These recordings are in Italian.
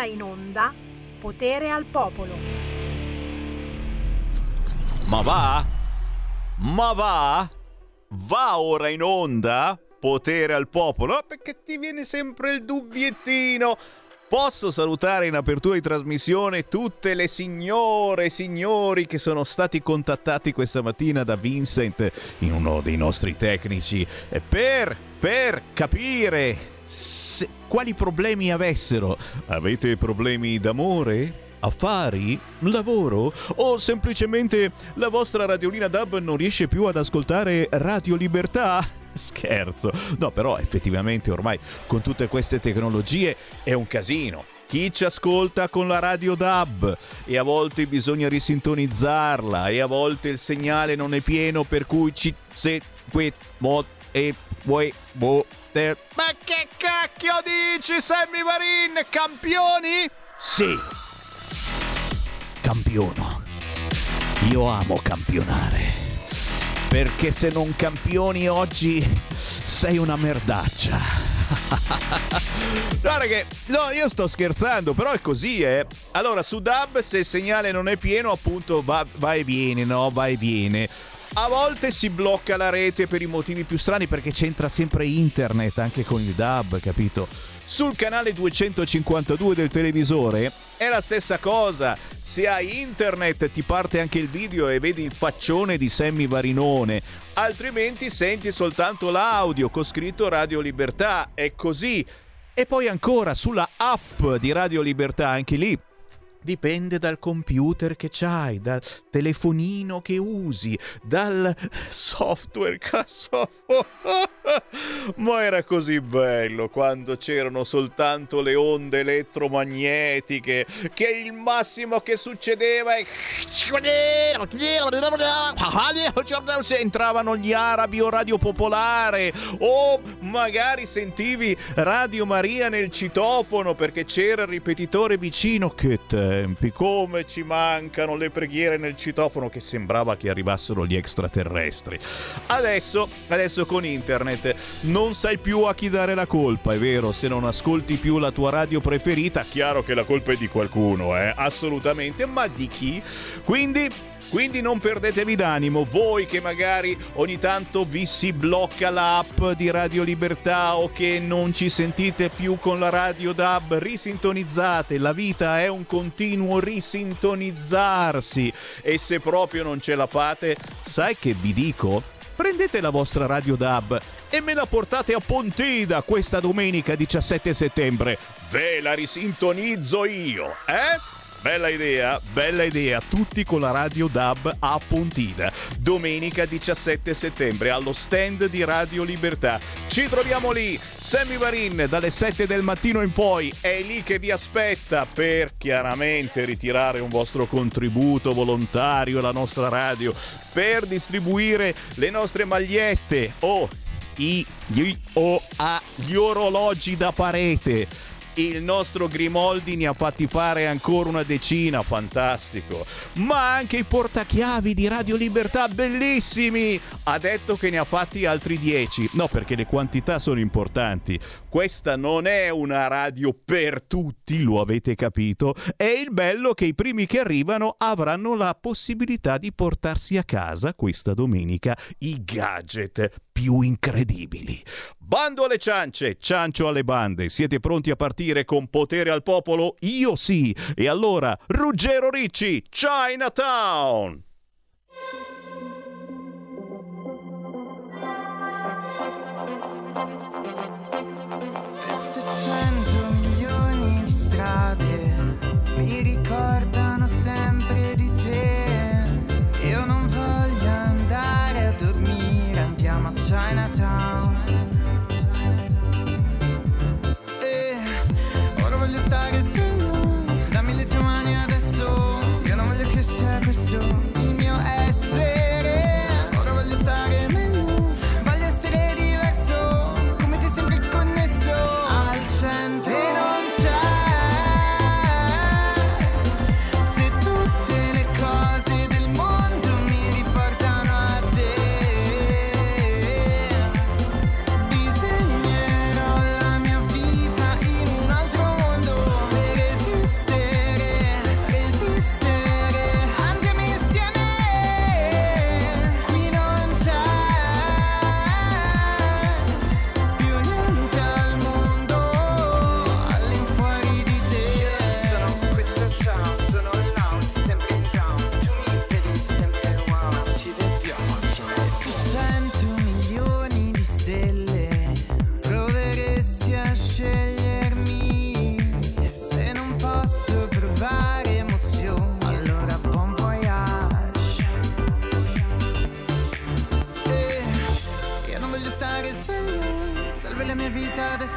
ora in onda Potere al Popolo. Ma va? Ma va? Va ora in onda Potere al Popolo? Perché ti viene sempre il dubbiettino. Posso salutare in apertura di trasmissione tutte le signore e signori che sono stati contattati questa mattina da Vincent, in uno dei nostri tecnici, per, per capire se, quali problemi avessero. Avete problemi d'amore? affari, lavoro o semplicemente la vostra radiolina DAB non riesce più ad ascoltare Radio Libertà? Scherzo, no però effettivamente ormai con tutte queste tecnologie è un casino. Chi ci ascolta con la radio DAB e a volte bisogna risintonizzarla e a volte il segnale non è pieno per cui ci se que mo e poi boh 7. Ma che cacchio dici, Sammy Marin? Campioni? Sì. Campiono. Io amo campionare. Perché se non campioni oggi sei una merdaccia. Guarda che, no, io sto scherzando, però è così, eh. Allora, su Dab, se il segnale non è pieno, appunto, va, va e viene, no? Va e viene. A volte si blocca la rete per i motivi più strani perché c'entra sempre internet anche con il DAB, capito? Sul canale 252 del televisore è la stessa cosa. Se hai internet ti parte anche il video e vedi il faccione di Sammy Varinone. Altrimenti senti soltanto l'audio con scritto Radio Libertà. È così. E poi ancora sulla app di Radio Libertà, anche lì Dipende dal computer che c'hai, dal telefonino che usi, dal software cazzo. Ma era così bello quando c'erano soltanto le onde elettromagnetiche, che il massimo che succedeva è entravano gli arabi o Radio Popolare. O magari sentivi Radio Maria nel citofono perché c'era il ripetitore vicino. Che te tempi, come ci mancano le preghiere nel citofono che sembrava che arrivassero gli extraterrestri. Adesso, adesso con internet non sai più a chi dare la colpa, è vero, se non ascolti più la tua radio preferita, chiaro che la colpa è di qualcuno, eh, assolutamente, ma di chi? Quindi quindi non perdetevi d'animo, voi che magari ogni tanto vi si blocca l'app di Radio Libertà o che non ci sentite più con la radio DAB, risintonizzate, la vita è un continuo risintonizzarsi e se proprio non ce la fate, sai che vi dico? Prendete la vostra radio DAB e me la portate a Pontida questa domenica 17 settembre. Ve la risintonizzo io, eh? Bella idea, bella idea, tutti con la radio DAB a Pontida, domenica 17 settembre allo stand di Radio Libertà. Ci troviamo lì, Sammy Varin dalle 7 del mattino in poi, è lì che vi aspetta per chiaramente ritirare un vostro contributo volontario alla nostra radio, per distribuire le nostre magliette o i, gli, o a, gli orologi da parete il nostro Grimoldi ne ha fatti fare ancora una decina, fantastico. Ma anche i portachiavi di Radio Libertà, bellissimi! Ha detto che ne ha fatti altri dieci. No, perché le quantità sono importanti. Questa non è una radio per tutti, lo avete capito. È il bello che i primi che arrivano avranno la possibilità di portarsi a casa questa domenica i gadget più incredibili. Bando alle ciance, ciancio alle bande. Siete pronti a partire con potere al popolo? Io sì. E allora, Ruggero Ricci, Chinatown! stare su Dammi le tue mani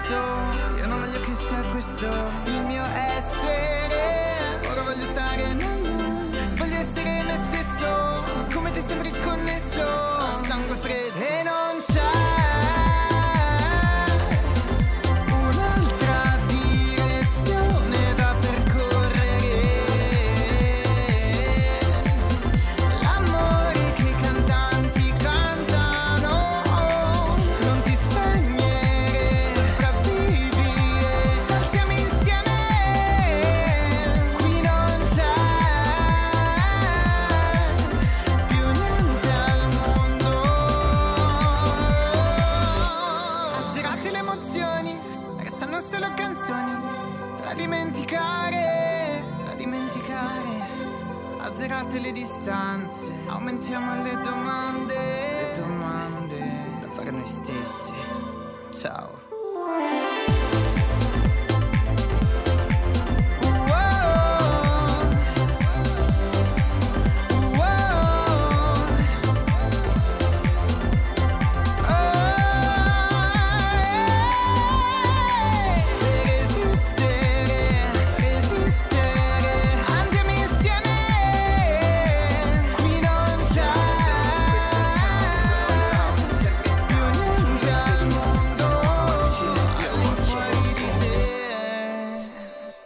adesso Io non voglio che sia questo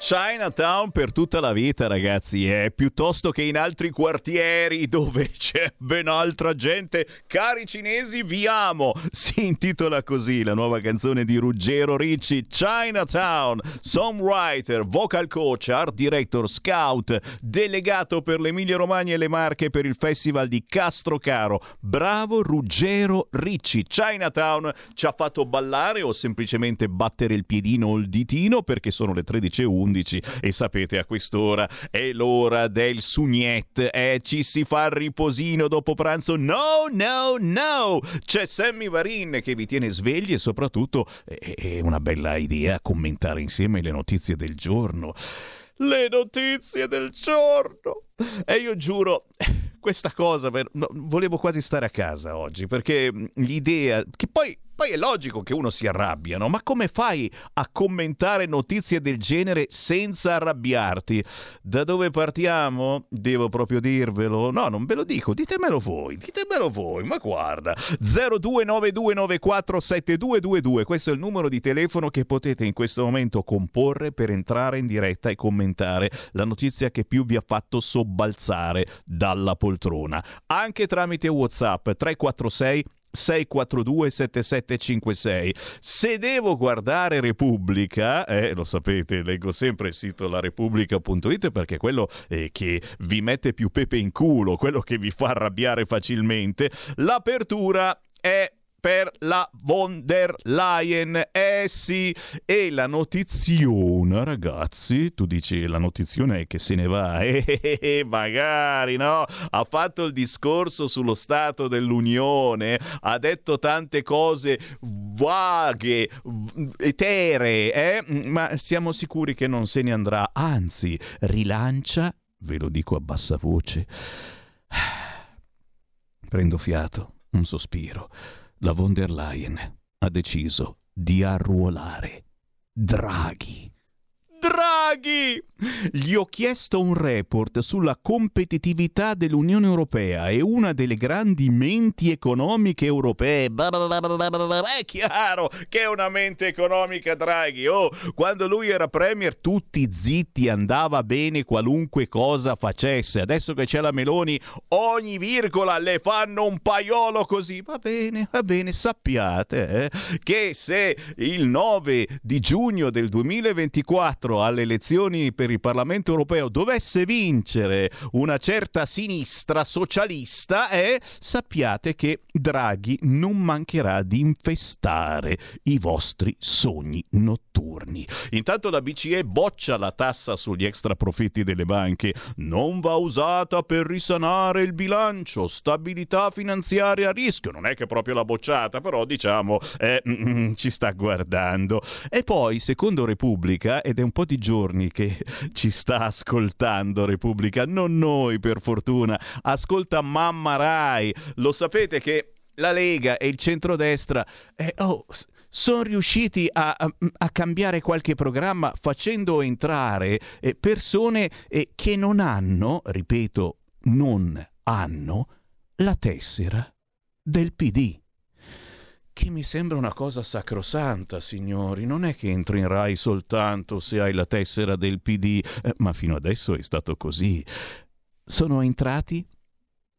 te. Chinatown per tutta la vita, ragazzi, è piuttosto che in altri quartieri dove c'è ben altra gente. Cari cinesi, vi amo! Si intitola così la nuova canzone di Ruggero Ricci, Chinatown, songwriter, vocal coach, art director, scout, delegato per l'Emilia Romagna e le Marche per il Festival di Castrocaro. Bravo Ruggero Ricci. Chinatown ci ha fatto ballare o semplicemente battere il piedino o il ditino perché sono le 13.11 e sapete a quest'ora è l'ora del sugnet eh, ci si fa il riposino dopo pranzo? No no no! C'è Sammy Varin che vi tiene svegli e soprattutto è una bella idea commentare insieme le notizie del giorno. Le notizie del giorno! E io giuro questa cosa volevo quasi stare a casa oggi perché l'idea che poi poi è logico che uno si arrabbia, no? Ma come fai a commentare notizie del genere senza arrabbiarti? Da dove partiamo? Devo proprio dirvelo? No, non ve lo dico, ditemelo voi, ditemelo voi, ma guarda. 0292947222, questo è il numero di telefono che potete in questo momento comporre per entrare in diretta e commentare la notizia che più vi ha fatto sobbalzare dalla poltrona. Anche tramite WhatsApp 346 642 7756 se devo guardare Repubblica eh, lo sapete leggo sempre il sito larepubblica.it perché è quello eh, che vi mette più pepe in culo quello che vi fa arrabbiare facilmente. L'apertura è per la von der Leyen. Eh sì, e la notiziona, ragazzi, tu dici la notiziona è che se ne va, eh, eh, eh, magari no, ha fatto il discorso sullo Stato dell'Unione, ha detto tante cose vaghe, eteree, eh? ma siamo sicuri che non se ne andrà, anzi, rilancia, ve lo dico a bassa voce, prendo fiato, un sospiro la von der Leyen ha deciso di arruolare Draghi. Draghi! Gli ho chiesto un report sulla competitività dell'Unione Europea e una delle grandi menti economiche europee. È chiaro che è una mente economica Draghi. Oh, quando lui era premier tutti zitti, andava bene qualunque cosa facesse. Adesso che c'è la Meloni, ogni virgola le fanno un paiolo così. Va bene, va bene, sappiate eh, che se il 9 di giugno del 2024 alle elezioni per il Parlamento europeo dovesse vincere una certa sinistra socialista, eh, sappiate che Draghi non mancherà di infestare i vostri sogni notturni. Intanto la BCE boccia la tassa sugli extraprofitti delle banche, non va usata per risanare il bilancio, stabilità finanziaria a rischio, non è che proprio l'ha bocciata, però diciamo eh, mm, mm, ci sta guardando. E poi, secondo Repubblica, ed è un po' di giorni che ci sta ascoltando Repubblica, non noi per fortuna, ascolta Mamma Rai. Lo sapete che la Lega e il centrodestra eh, oh, sono riusciti a, a, a, cambiare qualche programma facendo entrare eh, persone eh, che non hanno, ripeto, non hanno la tessera del PD. Che mi sembra una cosa sacrosanta, signori. Non è che entri in Rai soltanto se hai la tessera del PD, eh, ma fino adesso è stato così. Sono entrati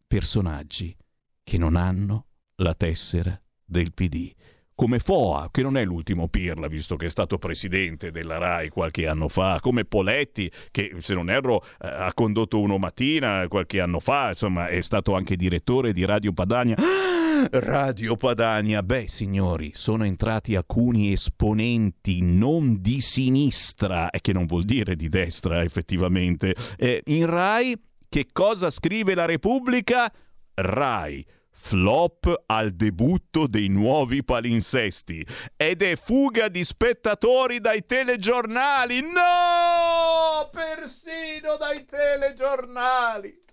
personaggi che non hanno la tessera del PD come Foa, che non è l'ultimo Pirla, visto che è stato presidente della RAI qualche anno fa, come Poletti, che se non erro eh, ha condotto Uno Mattina qualche anno fa, insomma è stato anche direttore di Radio Padania. Radio Padania, beh signori, sono entrati alcuni esponenti non di sinistra, e che non vuol dire di destra effettivamente, eh, in RAI che cosa scrive la Repubblica? RAI Flop al debutto dei nuovi palinsesti ed è fuga di spettatori dai telegiornali. No! Persino dai telegiornali!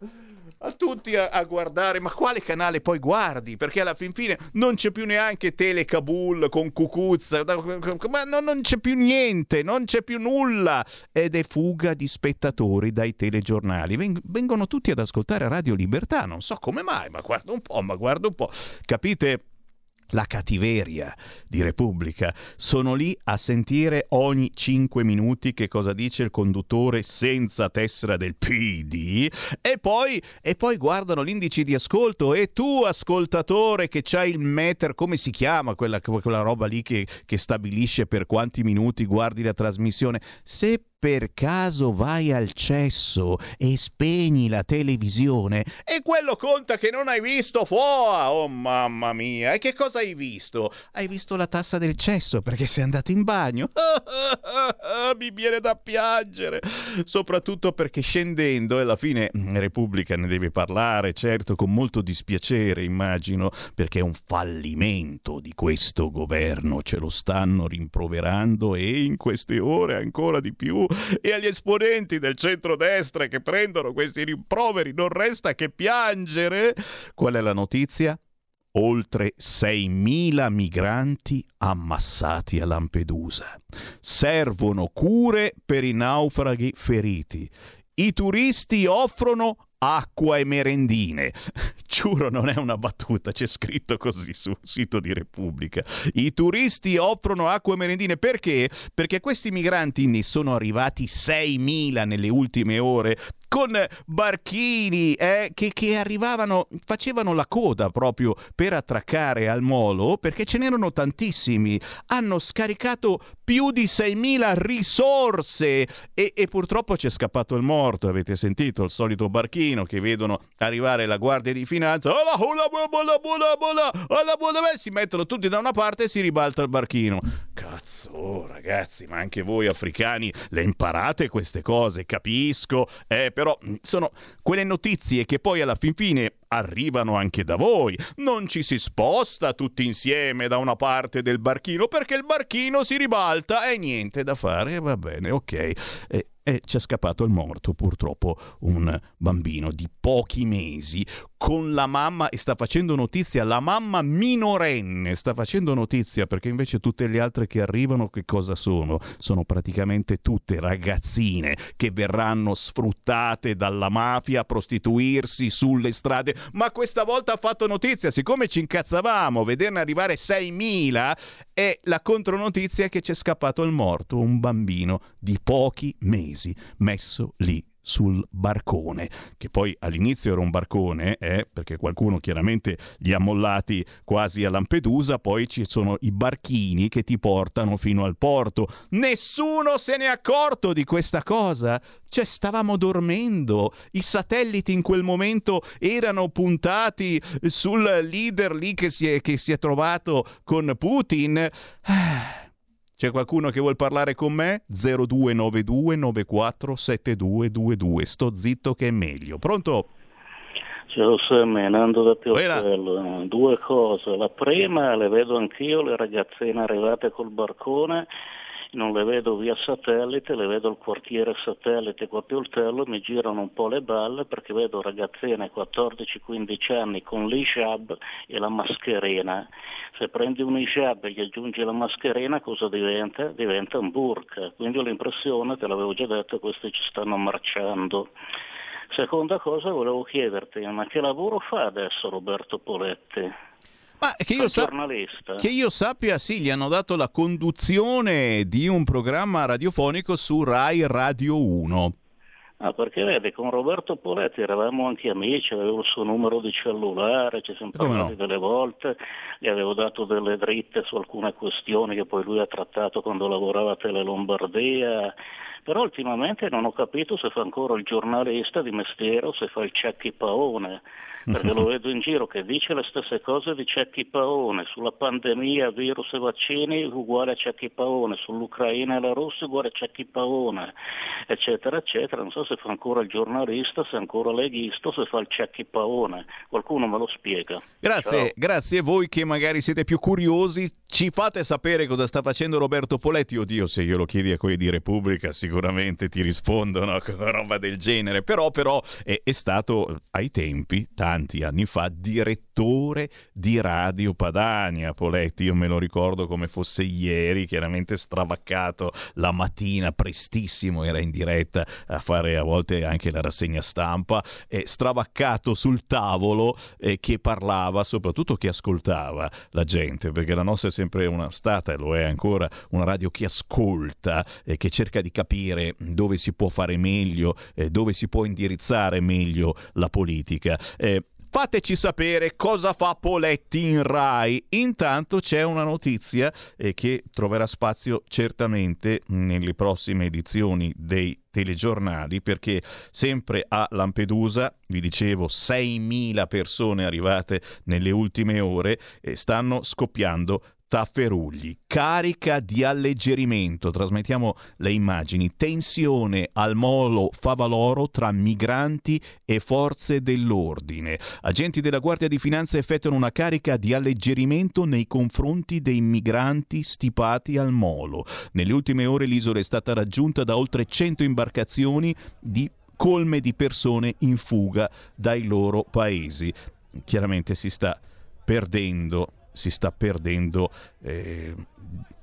A tutti a, a, guardare, ma quale canale poi guardi? Perché alla fin fine non c'è più neanche Tele Kabul con Cucuzza, ma no, non c'è più niente, non c'è più nulla. Ed è fuga di spettatori dai telegiornali. Veng- vengono tutti ad ascoltare Radio Libertà, non so come mai, ma guarda un po', ma guarda un po'. Capite? La cattiveria di Repubblica. Sono lì a sentire ogni 5 minuti che cosa dice il conduttore senza tessera del PD e poi, e poi guardano l'indice di ascolto e tu ascoltatore che c'hai il meter, come si chiama quella, quella roba lì che, che stabilisce per quanti minuti guardi la trasmissione, se per caso vai al cesso e spegni la televisione? E quello conta che non hai visto FOA, oh mamma mia, e che cosa hai visto? Hai visto la tassa del cesso perché sei andato in bagno? Mi viene da piangere, soprattutto perché scendendo e alla fine mm, Repubblica ne deve parlare, certo con molto dispiacere immagino, perché è un fallimento di questo governo, ce lo stanno rimproverando e in queste ore ancora di più e agli esponenti del centrodestra che prendono questi rimproveri non resta che piangere. Qual è la notizia? Oltre 6.000 migranti ammassati a Lampedusa. Servono cure per i naufraghi feriti. I turisti offrono acqua e merendine. Giuro, non è una battuta, c'è scritto così sul sito di Repubblica. I turisti offrono acqua e merendine perché? Perché questi migranti ne sono arrivati 6.000 nelle ultime ore con barchini eh, che, che, arrivavano, facevano la coda proprio per attraccare al molo perché ce n'erano tantissimi. Hanno scaricato più di 6.000 risorse e, e purtroppo c'è scappato il morto. Avete sentito il solito barchino che vedono arrivare la guardia di finanza. Si mettono tutti da una parte e si ribalta il barchino. Cazzo, oh, ragazzi, ma anche voi africani le imparate queste cose, capisco, eh, però mm, sono quelle notizie che poi alla fin fine arrivano anche da voi. Non ci si sposta tutti insieme da una parte del barchino perché il barchino si ribalta e niente da fare, va bene, ok. Eh, e ci è scappato il morto, purtroppo un bambino di pochi mesi con la mamma e sta facendo notizia, la mamma minorenne sta facendo notizia perché invece tutte le altre che arrivano che cosa sono? Sono praticamente tutte ragazzine che verranno sfruttate dalla mafia a prostituirsi sulle strade, ma questa volta ha fatto notizia, siccome ci incazzavamo vederne arrivare 6.000 e la contronotizia è che c'è scappato il morto, un bambino di pochi mesi mesi messo lì sul barcone, che poi all'inizio era un barcone, eh, perché qualcuno chiaramente li ha mollati quasi a Lampedusa, poi ci sono i barchini che ti portano fino al porto. Nessuno se n'è accorto di questa cosa. Cioè, stavamo dormendo, i satelliti in quel momento erano puntati sul leader lì che si è, che si è trovato con Putin. Ah c'è qualcuno che vuol parlare con me? 0292 947222. Sto zitto che è meglio. Pronto? Ciao Sammy, Nando da Pioltello. Due cose. La prima, le vedo anch'io, le ragazzine arrivate col barcone non le vedo via satellite, le vedo al quartiere satellite qua a Pioltello, mi girano un po' le balle perché vedo ragazzine 14-15 anni con l'ishab e la mascherina. Se prendi un ishab e gli aggiungi la mascherina cosa diventa? Diventa un burka. Quindi ho l'impressione, te l'avevo già detto, questi ci stanno marciando. Seconda cosa volevo chiederti, ma che lavoro fa adesso Roberto Poletti? Ma che io, sa- che io, sappia, sì, gli hanno dato la conduzione di un programma radiofonico su Rai Radio 1. Ah, perché vedi, con Roberto Poletti eravamo anche amici, avevo il suo numero di cellulare, ci siamo parlati no? delle volte, gli avevo dato delle dritte su alcune questioni che poi lui ha trattato quando lavorava a Tele Lombardia, però ultimamente non ho capito se fa ancora il giornalista di mestiere o se fa il cecchi paone perché lo vedo in giro che dice le stesse cose di Cecchi Paone, sulla pandemia, virus e vaccini uguale a Cecchi Paone, sull'Ucraina e la Russia uguale a Cecchi Paone, eccetera, eccetera. Non so se fa ancora il giornalista, se è ancora leghista, se fa il Cecchi Paone. Qualcuno me lo spiega. Grazie, Ciao. grazie a voi che magari siete più curiosi. Ci fate sapere cosa sta facendo Roberto Poletti. Oddio, se io lo chiedi a quelli di Repubblica sicuramente ti rispondono con una roba del genere. Però, però è, è stato ai tempi tanti anni fa direttore di Radio Padania. Poletti, io me lo ricordo come fosse ieri, chiaramente stravaccato la mattina, prestissimo, era in diretta a fare a volte anche la rassegna stampa, e stravaccato sul tavolo eh, che parlava, soprattutto che ascoltava la gente, perché la nostra è sempre una stata e lo è ancora una radio che ascolta e che cerca di capire dove si può fare meglio, eh, dove si può indirizzare meglio la politica. Eh, Fateci sapere cosa fa Poletti in Rai. Intanto c'è una notizia eh, che troverà spazio certamente nelle prossime edizioni dei telegiornali perché sempre a Lampedusa, vi dicevo 6.000 persone arrivate nelle ultime ore, eh, stanno scoppiando Tafferugli, carica di alleggerimento, trasmettiamo le immagini, tensione al molo Favaloro tra migranti e forze dell'ordine. Agenti della Guardia di Finanza effettuano una carica di alleggerimento nei confronti dei migranti stipati al molo. Nelle ultime ore l'isola è stata raggiunta da oltre 100 imbarcazioni di colme di persone in fuga dai loro paesi. Chiaramente si sta perdendo si sta perdendo eh,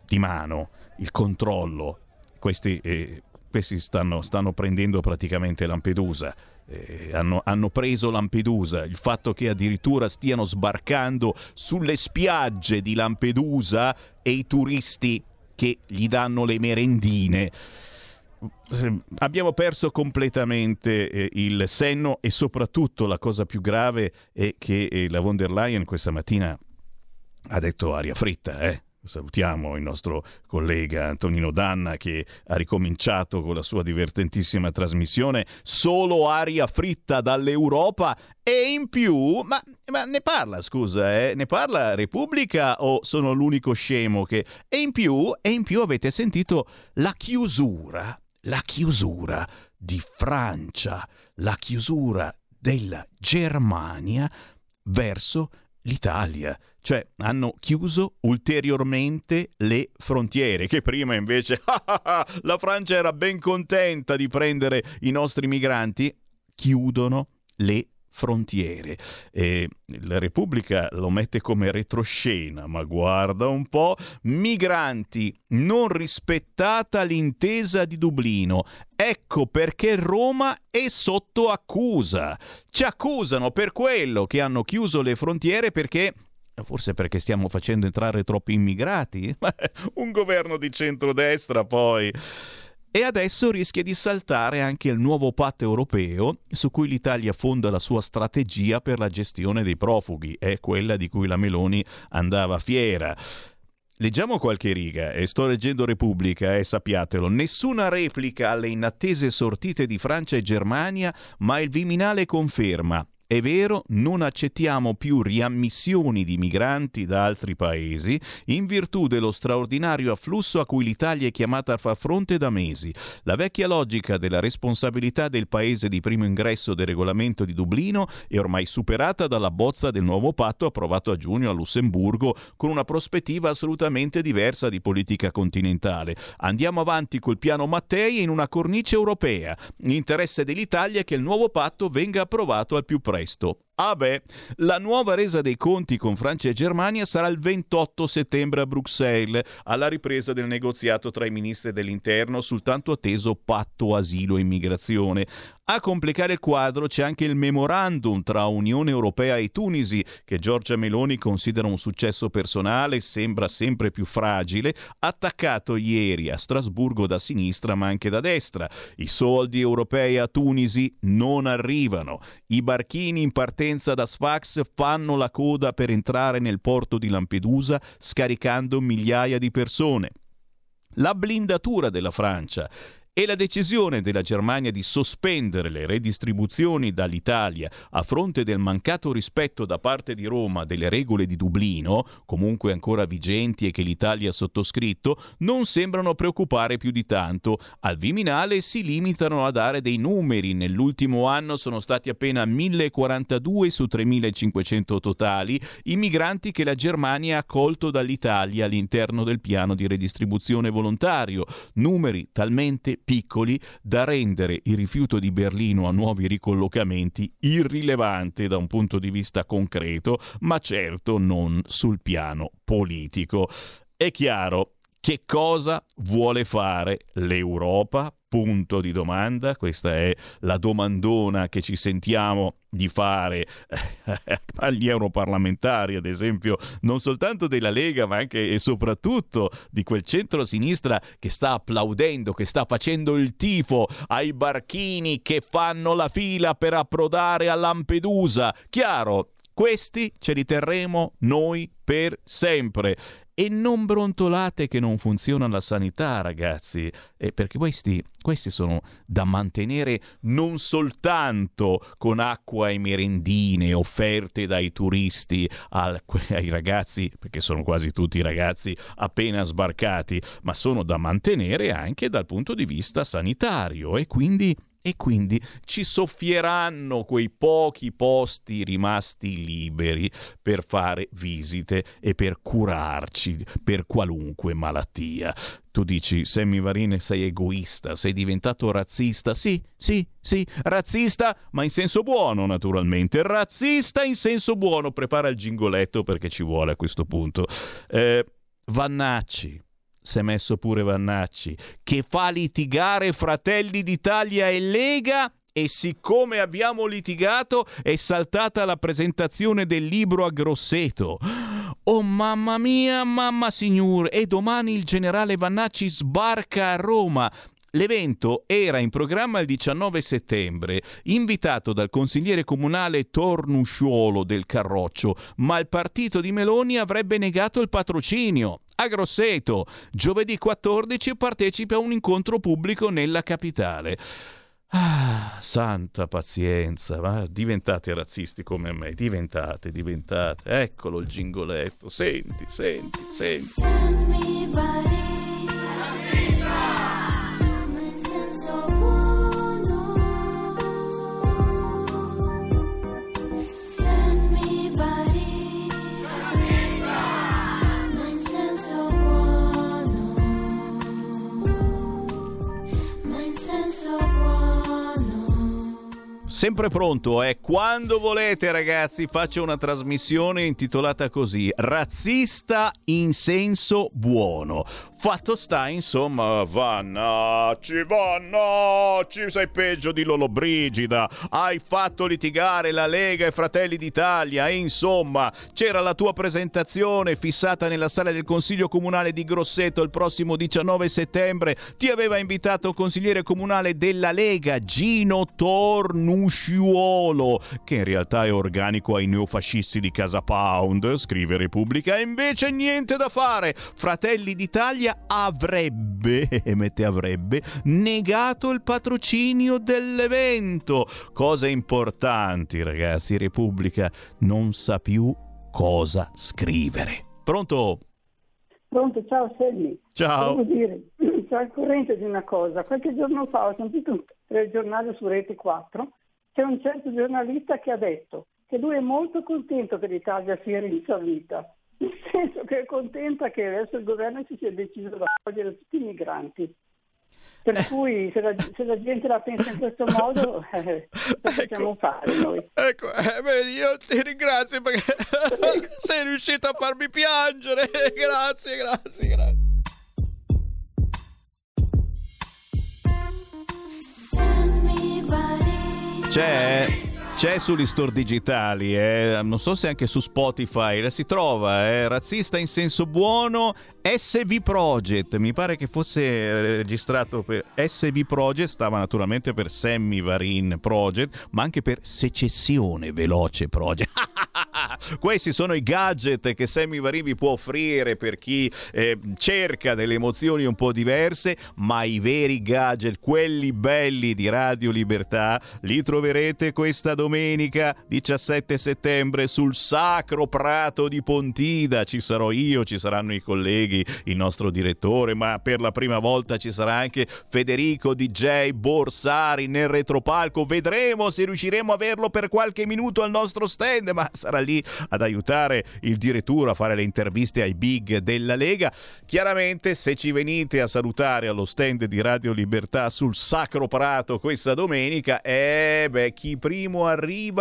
di mano il controllo. Questi, eh, questi stanno, stanno, prendendo praticamente Lampedusa. Eh, hanno, hanno, preso Lampedusa. Il fatto che addirittura stiano sbarcando sulle spiagge di Lampedusa e i turisti che gli danno le merendine abbiamo perso completamente eh, il senno e soprattutto la cosa più grave è che eh, la von der Leyen questa mattina ha detto aria fritta, eh? Salutiamo il nostro collega Antonino Danna che ha ricominciato con la sua divertentissima trasmissione Solo aria fritta dall'Europa e in più, ma, ma ne parla scusa, eh? ne parla Repubblica o sono l'unico scemo che... E in più, e in più avete sentito la chiusura, la chiusura di Francia, la chiusura della Germania verso l'Italia, cioè hanno chiuso ulteriormente le frontiere, che prima invece la Francia era ben contenta di prendere i nostri migranti, chiudono le frontiere. E la Repubblica lo mette come retroscena, ma guarda un po', migranti, non rispettata l'intesa di Dublino. Ecco perché Roma è sotto accusa. Ci accusano per quello che hanno chiuso le frontiere perché Forse perché stiamo facendo entrare troppi immigrati? Un governo di centrodestra poi. E adesso rischia di saltare anche il nuovo patto europeo su cui l'Italia fonda la sua strategia per la gestione dei profughi, è quella di cui la Meloni andava fiera. Leggiamo qualche riga e sto leggendo Repubblica e sappiatelo, nessuna replica alle inattese sortite di Francia e Germania, ma il Viminale conferma È vero, non accettiamo più riammissioni di migranti da altri paesi in virtù dello straordinario afflusso a cui l'Italia è chiamata a far fronte da mesi. La vecchia logica della responsabilità del paese di primo ingresso del regolamento di Dublino è ormai superata dalla bozza del nuovo patto approvato a giugno a Lussemburgo con una prospettiva assolutamente diversa di politica continentale. Andiamo avanti col piano Mattei in una cornice europea. L'interesse dell'Italia è che il nuovo patto venga approvato al più presto presto. Ah beh, la nuova resa dei conti con Francia e Germania sarà il 28 settembre a Bruxelles, alla ripresa del negoziato tra i ministri dell'interno sul tanto atteso patto asilo e immigrazione. A complicare il quadro c'è anche il memorandum tra Unione Europea e Tunisi, che Giorgia Meloni considera un successo personale e sembra sempre più fragile, attaccato ieri a Strasburgo da sinistra ma anche da destra. I soldi europei a Tunisi non arrivano. I barchini in partenza da Sfax fanno la coda per entrare nel porto di Lampedusa scaricando migliaia di persone. La blindatura della Francia e la decisione della Germania di sospendere le redistribuzioni dall'Italia a fronte del mancato rispetto da parte di Roma delle regole di Dublino, comunque ancora vigenti e che l'Italia ha sottoscritto, non sembrano preoccupare più di tanto. Al Viminale si limitano a dare dei numeri. Nell'ultimo anno sono stati appena 1042 su 3500 totali i migranti che la Germania ha accolto dall'Italia all'interno del piano di redistribuzione volontario. Numeri talmente piccoli da rendere il rifiuto di Berlino a nuovi ricollocamenti irrilevante da un punto di vista concreto, ma certo non sul piano politico. È chiaro che cosa vuole fare l'Europa punto di domanda, questa è la domandona che ci sentiamo di fare agli europarlamentari, ad esempio, non soltanto della Lega, ma anche e soprattutto di quel centro-sinistra che sta applaudendo, che sta facendo il tifo ai barchini che fanno la fila per approdare a Lampedusa. Chiaro, questi ce li terremo noi per sempre. E non brontolate che non funziona la sanità, ragazzi, eh, perché questi, questi sono da mantenere non soltanto con acqua e merendine offerte dai turisti al, ai ragazzi, perché sono quasi tutti ragazzi appena sbarcati, ma sono da mantenere anche dal punto di vista sanitario. E quindi e quindi ci soffieranno quei pochi posti rimasti liberi per fare visite e per curarci per qualunque malattia. Tu dici, Sammy Varine, sei egoista, sei diventato razzista. Sì, sì, sì, razzista, ma in senso buono, naturalmente. Razzista in senso buono. Prepara il gingoletto perché ci vuole a questo punto. Eh, Vannacci, si è messo pure Vannacci, che fa litigare Fratelli d'Italia e Lega e siccome abbiamo litigato è saltata la presentazione del libro a Grosseto. Oh mamma mia, mamma signore, e domani il generale Vannacci sbarca a Roma. L'evento era in programma il 19 settembre, invitato dal consigliere comunale Tornusciuolo del Carroccio, ma il partito di Meloni avrebbe negato il patrocinio a Grosseto. Giovedì 14 partecipa a un incontro pubblico nella capitale. Ah, santa pazienza, ma diventate razzisti come me, diventate, diventate. Eccolo il gingoletto, senti, senti, senti. Sempre pronto, eh? Quando volete, ragazzi, faccio una trasmissione intitolata così: Razzista in senso buono. Fatto sta, insomma, Vannacci, Vannacci, sei peggio di Lolo Brigida. Hai fatto litigare la Lega e Fratelli d'Italia. Insomma, c'era la tua presentazione fissata nella sala del Consiglio Comunale di Grosseto il prossimo 19 settembre. Ti aveva invitato consigliere comunale della Lega, Gino Tornusci Musciuolo, che in realtà è organico ai neofascisti di Casa Pound, scrive Repubblica, e invece niente da fare. Fratelli d'Italia avrebbe, mette avrebbe, negato il patrocinio dell'evento. Cose importanti, ragazzi, Repubblica non sa più cosa scrivere. Pronto? Pronto, ciao Selmi. Ciao. Devo dire, sono al corrente di una cosa. Qualche giorno fa ho sentito un telegiornale su Rete 4, c'è un certo giornalista che ha detto che lui è molto contento che l'Italia sia rinsavita, nel senso che è contenta che adesso il governo si sia deciso ad accogliere tutti i migranti. Per Eh. cui se la, se la gente la pensa in questo modo, eh, cosa possiamo fare noi? Ecco, eh, vedi, io ti ringrazio perché sei riuscito a farmi piangere. Grazie, grazie, grazie. C'è, c'è sugli store digitali, eh, non so se anche su Spotify, la si trova, eh, razzista in senso buono, SV Project, mi pare che fosse eh, registrato per SV Project, stava naturalmente per Sammy Varin Project, ma anche per Secessione Veloce Project. Questi sono i gadget che Sammy Varin vi può offrire per chi eh, cerca delle emozioni un po' diverse, ma i veri gadget, quelli belli di Radio Libertà, li troverete questa domenica 17 settembre sul Sacro Prato di Pontida. Ci sarò io, ci saranno i colleghi, il nostro direttore, ma per la prima volta ci sarà anche Federico DJ Borsari nel retropalco. Vedremo se riusciremo a averlo per qualche minuto al nostro stand, ma sarà lì ad aiutare il direttore a fare le interviste ai big della Lega. Chiaramente se ci venite a salutare allo stand di Radio Libertà sul Sacro Prato questa domenica, eh beh, chi primo arriva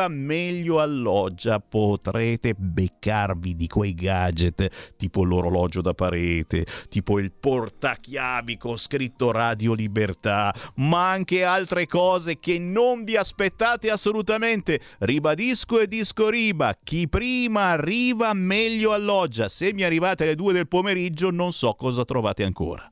meglio alloggia. Potrete beccarvi di quei gadget tipo l'orologio da parete, tipo il portachiavi con scritto Radio Libertà, ma anche altre cose che non vi aspettate assolutamente. Ribadisco e disco riba, chi prima arriva meglio alloggia. Se mi arrivate alle 2 del pomeriggio non so cosa trovate ancora.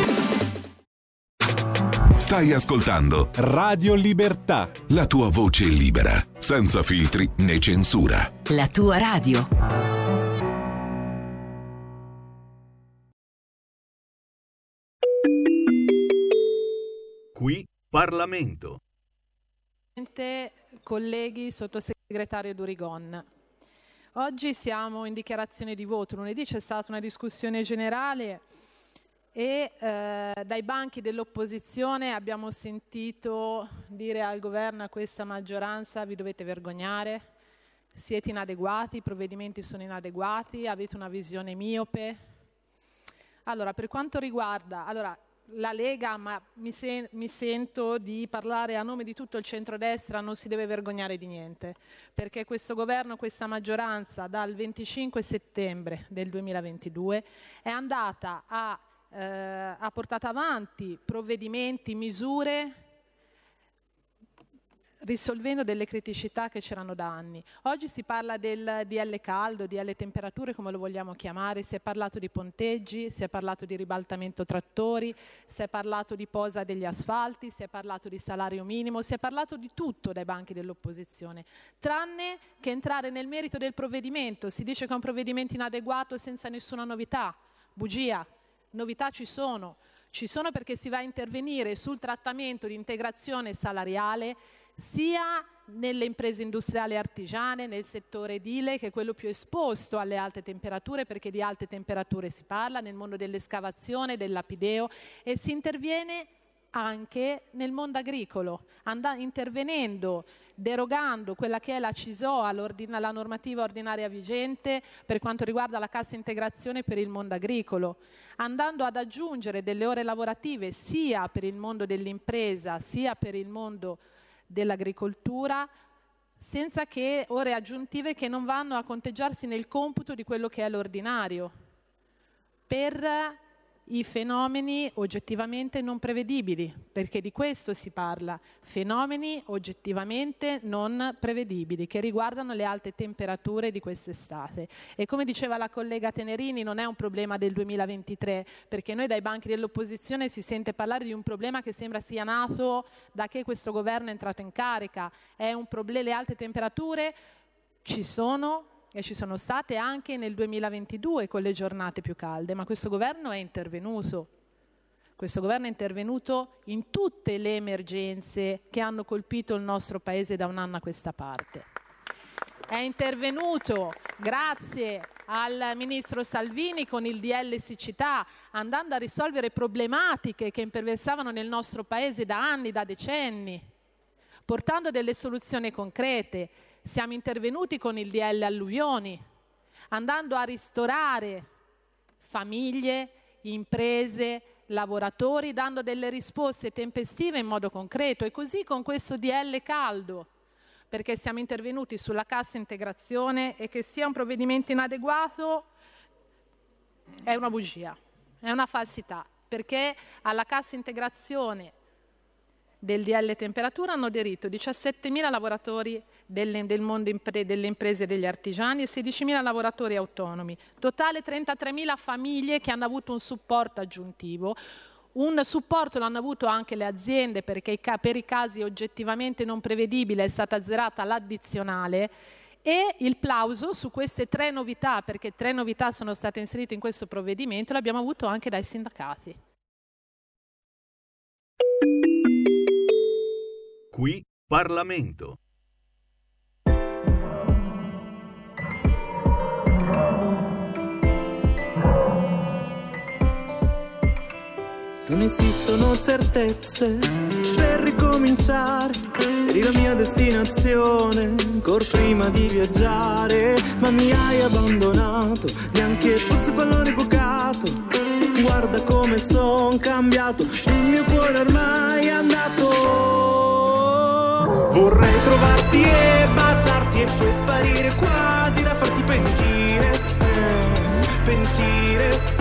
Stai ascoltando Radio Libertà. la tua voce libera, senza filtri né censura. La tua radio. Qui Parlamento. Presidente, colleghi, sottosegretario Durigon. Oggi siamo in dichiarazione di voto. Lunedì c'è stata una discussione generale e eh, dai banchi dell'opposizione abbiamo sentito dire al governo, a questa maggioranza, vi dovete vergognare, siete inadeguati, i provvedimenti sono inadeguati, avete una visione miope. Allora, per quanto riguarda allora, la Lega, ma mi, sen- mi sento di parlare a nome di tutto il centrodestra, non si deve vergognare di niente, perché questo governo, questa maggioranza dal 25 settembre del 2022 è andata a eh, ha portato avanti provvedimenti, misure risolvendo delle criticità che c'erano da anni. Oggi si parla del DL caldo, DL temperature, come lo vogliamo chiamare, si è parlato di ponteggi, si è parlato di ribaltamento trattori, si è parlato di posa degli asfalti, si è parlato di salario minimo, si è parlato di tutto dai banchi dell'opposizione, tranne che entrare nel merito del provvedimento. Si dice che è un provvedimento inadeguato senza nessuna novità. Bugia, novità ci sono. Ci sono perché si va a intervenire sul trattamento di integrazione salariale sia nelle imprese industriali e artigiane, nel settore edile, che è quello più esposto alle alte temperature, perché di alte temperature si parla, nel mondo dell'escavazione, del lapideo e si interviene anche nel mondo agricolo, and- intervenendo, derogando quella che è la CISOA, la normativa ordinaria vigente per quanto riguarda la cassa integrazione per il mondo agricolo, andando ad aggiungere delle ore lavorative sia per il mondo dell'impresa sia per il mondo dell'agricoltura senza che ore aggiuntive che non vanno a conteggiarsi nel computo di quello che è l'ordinario, per i fenomeni oggettivamente non prevedibili, perché di questo si parla, fenomeni oggettivamente non prevedibili che riguardano le alte temperature di quest'estate. E come diceva la collega Tenerini, non è un problema del 2023, perché noi dai banchi dell'opposizione si sente parlare di un problema che sembra sia nato da che questo governo è entrato in carica. È un problema, le alte temperature ci sono, e ci sono state anche nel 2022 con le giornate più calde, ma questo governo è intervenuto. Questo governo è intervenuto in tutte le emergenze che hanno colpito il nostro Paese da un anno a questa parte. È intervenuto grazie al ministro Salvini con il DL siccità, andando a risolvere problematiche che imperversavano nel nostro Paese da anni, da decenni, portando delle soluzioni concrete siamo intervenuti con il DL alluvioni, andando a ristorare famiglie, imprese, lavoratori, dando delle risposte tempestive in modo concreto. E così con questo DL caldo, perché siamo intervenuti sulla cassa integrazione e che sia un provvedimento inadeguato è una bugia, è una falsità, perché alla cassa integrazione del DL Temperatura hanno aderito 17.000 lavoratori delle, del mondo impre, delle imprese e degli artigiani e 16.000 lavoratori autonomi. Totale 33.000 famiglie che hanno avuto un supporto aggiuntivo. Un supporto l'hanno avuto anche le aziende perché per i casi oggettivamente non prevedibili è stata azzerata l'addizionale e il plauso su queste tre novità, perché tre novità sono state inserite in questo provvedimento, l'abbiamo avuto anche dai sindacati. Qui Parlamento. Non esistono certezze per ricominciare. Eri la mia destinazione, ancora prima di viaggiare. Ma mi hai abbandonato, neanche fosse pallone bucato. Guarda come son cambiato, il mio cuore ormai è andato. Vorrei trovarti e baciarti e poi sparire quasi da farti pentire, eh, pentire.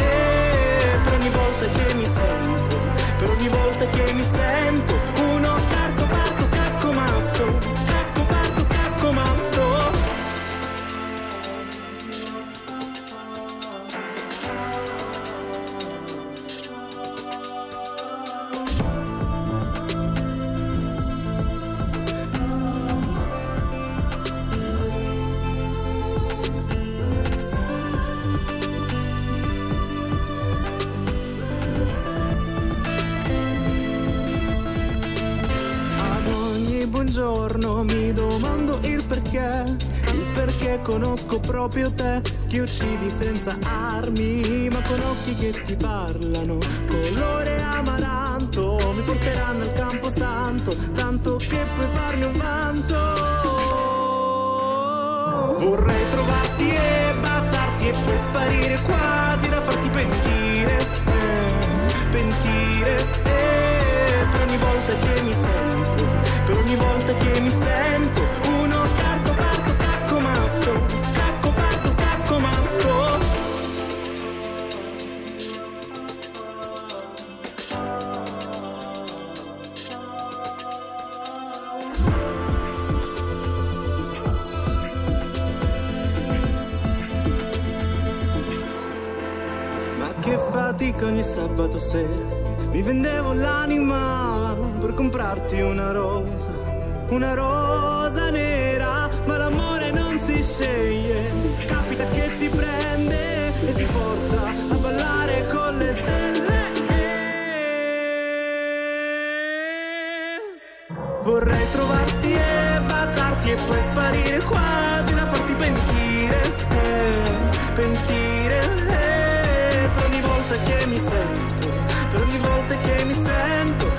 Buongiorno mi domando il perché, il perché conosco proprio te, che uccidi senza armi, ma con occhi che ti parlano, colore amaranto, mi porteranno al camposanto, tanto che puoi farmi un vanto. Vorrei trovarti e baciarti e poi sparire quasi da farti pentire, eh, pentire, eh, per ogni volta che mi sento, ogni volta che mi sento, uno scacco parto, scacco matto, scacco parto, scacco matto. Ma che fatica ogni sabato sera. Mi vendevo l'anima comprarti una rosa Una rosa nera Ma l'amore non si sceglie. Capita che ti prende e ti porta a ballare con le stelle. Vorrei trovarti e baciarti e poi sparire quasi da farti pentire, eh, pentire, eh, per ogni volta che mi sento, per ogni volta che mi sento,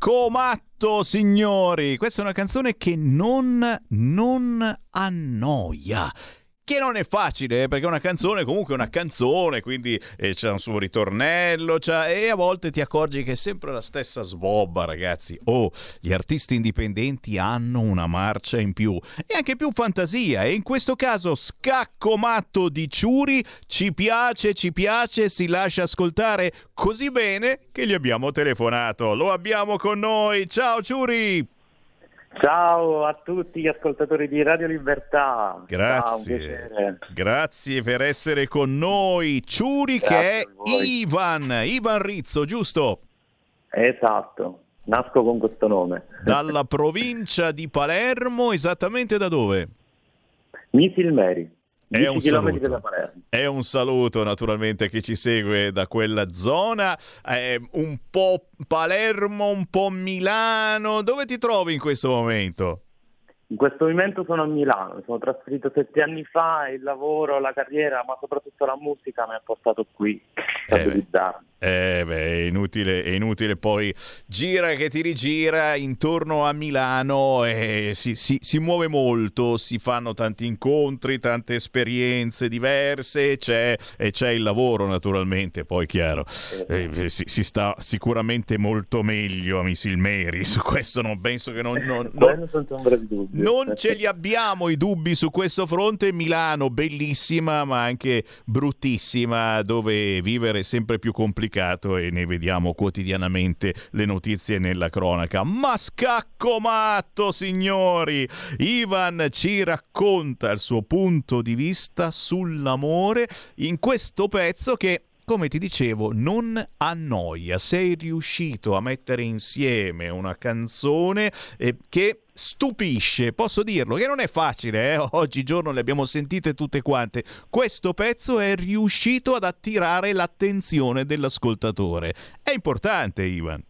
Scaccomatto, signori! Questa è una canzone che non, non annoia che non è facile, eh, perché una canzone comunque è una canzone, quindi eh, c'è un suo ritornello, e a volte ti accorgi che è sempre la stessa sbobba, ragazzi. Oh, gli artisti indipendenti hanno una marcia in più e anche più fantasia, e in questo caso Scacco Matto di Ciuri ci piace, ci piace, si lascia ascoltare così bene che gli abbiamo telefonato. Lo abbiamo con noi. Ciao Ciuri! Ciao a tutti gli ascoltatori di Radio Libertà. Grazie. Ciao, Grazie per essere con noi. Ciuri Grazie che è Ivan, Ivan Rizzo, giusto? Esatto, nasco con questo nome. Dalla provincia di Palermo, esattamente da dove? Misilmeri. È un, saluto. è un saluto naturalmente a chi ci segue da quella zona, eh, un po' Palermo, un po' Milano, dove ti trovi in questo momento? In questo momento sono a Milano, sono trasferito sette anni fa il lavoro, la carriera, ma soprattutto la musica mi ha portato qui. A eh, eh beh, è inutile, è inutile poi gira che ti rigira intorno a Milano e si, si, si muove molto, si fanno tanti incontri, tante esperienze diverse c'è, e c'è il lavoro naturalmente, poi chiaro, eh, eh si, si, sta sicuramente molto meglio a Misilmeri, su questo non penso che non, non, non, non ce li abbiamo i dubbi su questo fronte, Milano bellissima ma anche bruttissima dove vivere è sempre più complicato complicato e ne vediamo quotidianamente le notizie nella cronaca. Ma scacco matto, signori! Ivan ci racconta il suo punto di vista sull'amore in questo pezzo che come ti dicevo, non annoia. Sei riuscito a mettere insieme una canzone eh, che stupisce, posso dirlo, che non è facile, eh? oggigiorno le abbiamo sentite tutte quante. Questo pezzo è riuscito ad attirare l'attenzione dell'ascoltatore. È importante, Ivan.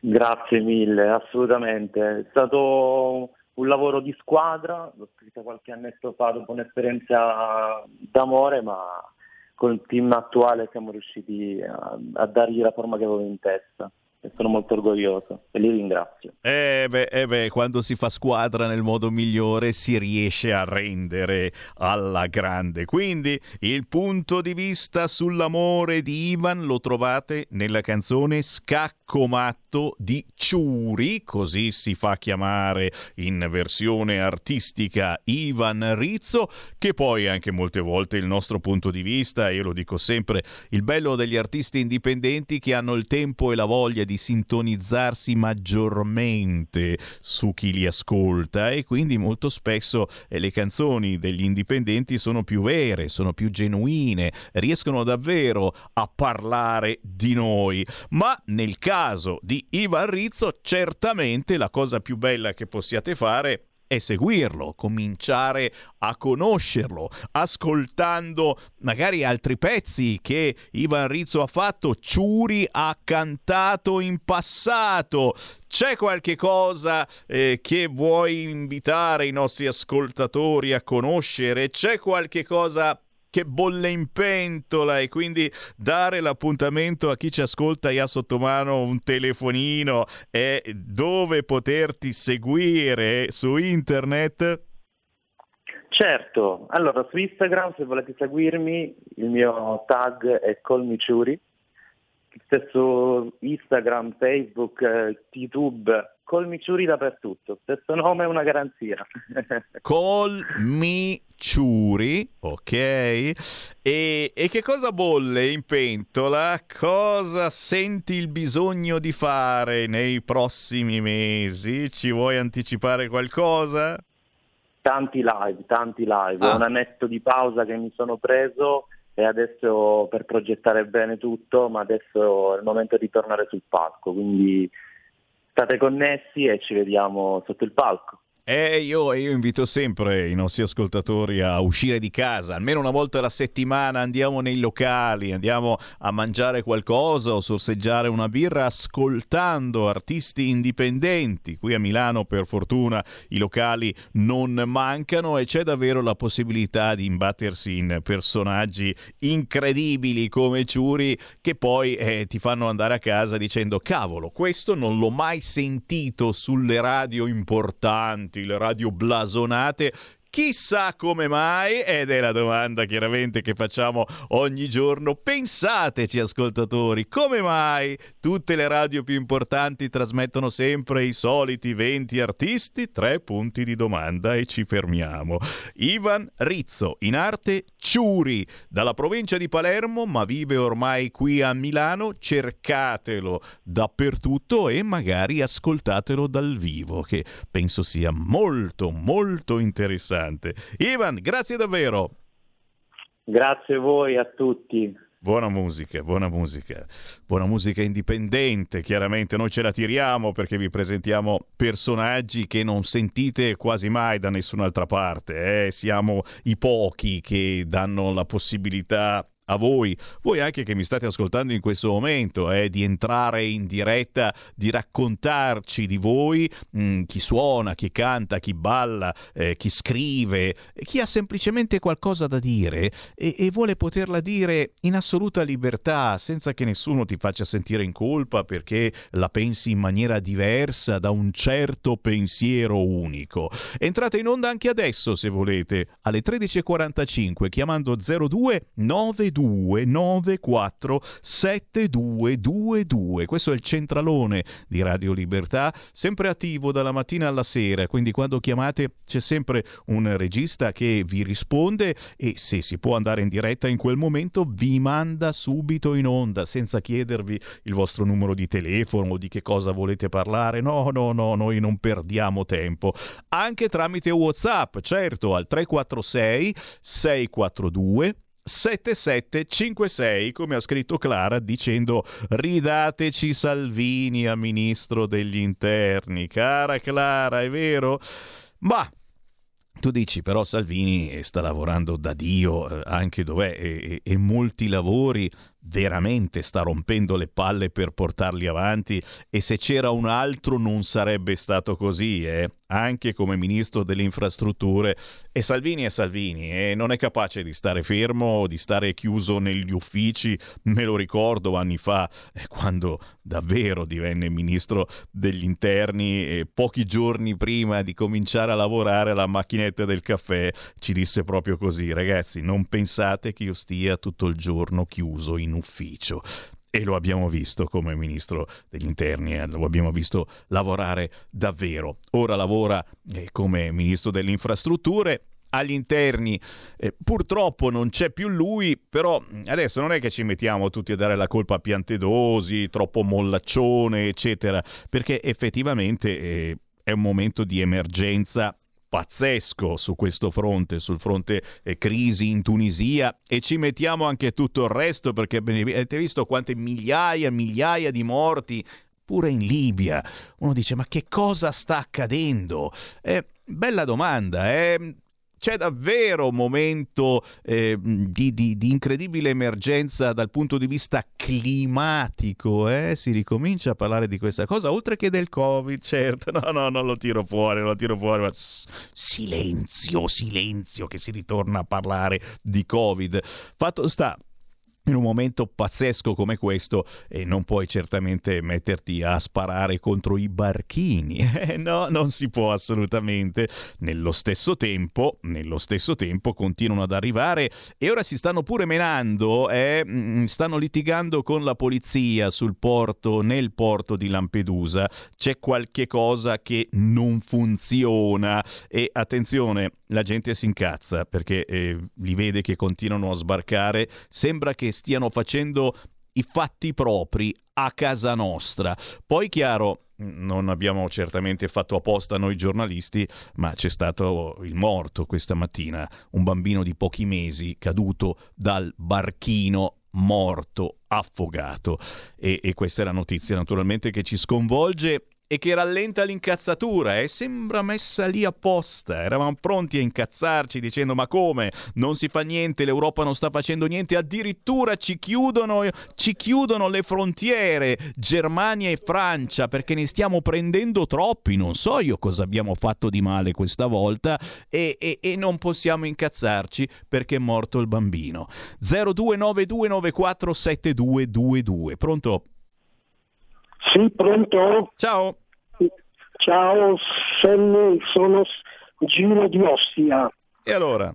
Grazie mille, assolutamente. È stato un lavoro di squadra, l'ho scritto qualche annetto fa dopo un'esperienza d'amore, ma con il team attuale siamo riusciti a, a dargli la forma che avevo in testa e sono molto orgoglioso e li ringrazio. Eh beh, eh beh, quando si fa squadra nel modo migliore si riesce a rendere alla grande. Quindi il punto di vista sull'amore di Ivan lo trovate nella canzone Scacco Matto di Ciuri, così si fa chiamare in versione artistica Ivan Rizzo, che poi anche molte volte il nostro punto di vista, io lo dico sempre, il bello degli artisti indipendenti che hanno il tempo e la voglia di di sintonizzarsi maggiormente su chi li ascolta e quindi molto spesso eh, le canzoni degli indipendenti sono più vere, sono più genuine, riescono davvero a parlare di noi. Ma nel caso di Ivan Rizzo, certamente la cosa più bella che possiate fare è seguirlo, cominciare a conoscerlo, ascoltando magari altri pezzi che Ivan Rizzo ha fatto, Ciuri ha cantato in passato. C'è qualche cosa eh, che vuoi invitare i nostri ascoltatori a conoscere? C'è qualche cosa che bolle in pentola e quindi dare l'appuntamento a chi ci ascolta e ha sotto mano un telefonino e dove poterti seguire su internet? Certo, allora su Instagram se volete seguirmi il mio tag è colmiciuri, stesso Instagram, Facebook, eh, YouTube Colmiciuri dappertutto, stesso nome è una garanzia. Colmiciuri, ok? E, e che cosa bolle in pentola? Cosa senti il bisogno di fare nei prossimi mesi? Ci vuoi anticipare qualcosa? Tanti live, tanti live. Ah. un annetto di pausa che mi sono preso e adesso per progettare bene tutto, ma adesso è il momento di tornare sul palco, quindi state connessi e ci vediamo sotto il palco. Eh, io, io, invito sempre i nostri ascoltatori a uscire di casa, almeno una volta alla settimana andiamo nei locali, andiamo a mangiare qualcosa o sorseggiare una birra ascoltando artisti indipendenti. Qui a Milano per fortuna i locali non mancano e c'è davvero la possibilità di imbattersi in personaggi incredibili come Ciuri che poi eh, ti fanno andare a casa dicendo cavolo, questo non l'ho mai sentito sulle radio importanti le radio blasonate Chissà come mai, ed è la domanda chiaramente che facciamo ogni giorno, pensateci ascoltatori, come mai tutte le radio più importanti trasmettono sempre i soliti 20 artisti? Tre punti di domanda e ci fermiamo. Ivan Rizzo, in arte Ciuri, dalla provincia di Palermo, ma vive ormai qui a Milano, cercatelo dappertutto e magari ascoltatelo dal vivo, che penso sia molto molto interessante interessante. Ivan, grazie davvero. Grazie a voi, a tutti. Buona musica, buona musica, buona musica indipendente, chiaramente noi ce la tiriamo perché vi presentiamo personaggi che non sentite quasi mai da nessun'altra parte, eh? siamo i pochi che danno la possibilità a voi, voi anche che mi state ascoltando in questo momento, eh, di entrare in diretta, di raccontarci di voi, mh, mm, chi suona, chi canta, chi balla, eh, chi scrive, chi ha semplicemente qualcosa da dire e, e vuole poterla dire in assoluta libertà, senza che nessuno ti faccia sentire in colpa perché la pensi in maniera diversa da un certo pensiero unico. Entrate in onda anche adesso, se volete, alle 13.45 chiamando 02 92 9294 7222. Questo è il centralone di Radio Libertà, sempre attivo dalla mattina alla sera, quindi quando chiamate c'è sempre un regista che vi risponde e se si può andare in diretta in quel momento vi manda subito in onda senza chiedervi il vostro numero di telefono o di che cosa volete parlare. No, no, no, noi non perdiamo tempo. Anche tramite WhatsApp, certo, al 346 642 7756, come ha scritto Clara, dicendo ridateci Salvini a ministro degli interni. Cara Clara, è vero? Ma tu dici però Salvini sta lavorando da Dio eh, anche dov'è e, e, molti lavori veramente sta rompendo le palle per portarli avanti e se c'era un altro non sarebbe stato così, eh? Anche come ministro delle infrastrutture. E Salvini è Salvini e non è capace di stare fermo, di stare chiuso negli uffici. Me lo ricordo anni fa, eh, quando davvero divenne ministro degli interni e pochi giorni prima di cominciare a lavorare alla macchinetta del caffè ci disse proprio così, ragazzi, non pensate che io stia tutto il giorno chiuso in ufficio e lo abbiamo visto come ministro degli interni, eh, lo abbiamo visto lavorare davvero. Ora lavora eh, come ministro delle infrastrutture. Agli interni eh, purtroppo non c'è più lui, però adesso non è che ci mettiamo tutti a dare la colpa a Piantedosi, troppo mollaccione, eccetera, perché effettivamente eh, è un momento di emergenza pazzesco su questo fronte, sul fronte eh, crisi in Tunisia e ci mettiamo anche tutto il resto perché avete visto quante migliaia e migliaia di morti pure in Libia. Uno dice ma che cosa sta accadendo? Eh, bella domanda, eh? C'è davvero un momento eh, di, di, di, incredibile emergenza dal punto di vista climatico, eh? si ricomincia a parlare di questa cosa, oltre che del Covid, certo, no, no, non lo tiro fuori, non lo tiro fuori, ma silenzio, silenzio, che si ritorna a parlare di Covid. Fatto sta in un momento pazzesco come questo e non puoi certamente metterti a sparare contro i barchini. Eh, no, non si può assolutamente. Nello stesso tempo, nello stesso tempo continuano ad arrivare e ora si stanno pure menando, eh, mm, stanno litigando con la polizia sul porto, nel porto di Lampedusa. C'è qualche cosa che non funziona e attenzione, la gente si incazza perché eh, li vede che continuano a sbarcare, sembra che stiano facendo i fatti propri a casa nostra. Poi chiaro, non abbiamo certamente fatto apposta noi giornalisti, ma c'è stato il morto questa mattina, un bambino di pochi mesi caduto dal barchino morto, affogato. E, e questa è la notizia naturalmente che ci sconvolge e che rallenta l'incazzatura e sembra messa lì apposta. Eravamo pronti a incazzarci dicendo ma come? Non si fa niente, l'Europa non sta facendo niente, addirittura ci chiudono, ci chiudono le frontiere Germania e Francia perché ne stiamo prendendo troppi, non so io cosa abbiamo fatto di male questa volta e, e, e non possiamo incazzarci perché è morto il bambino. 0292947222. Pronto? Sì, pronto? Ciao. Ciao, sono Gino di Ostia. E allora?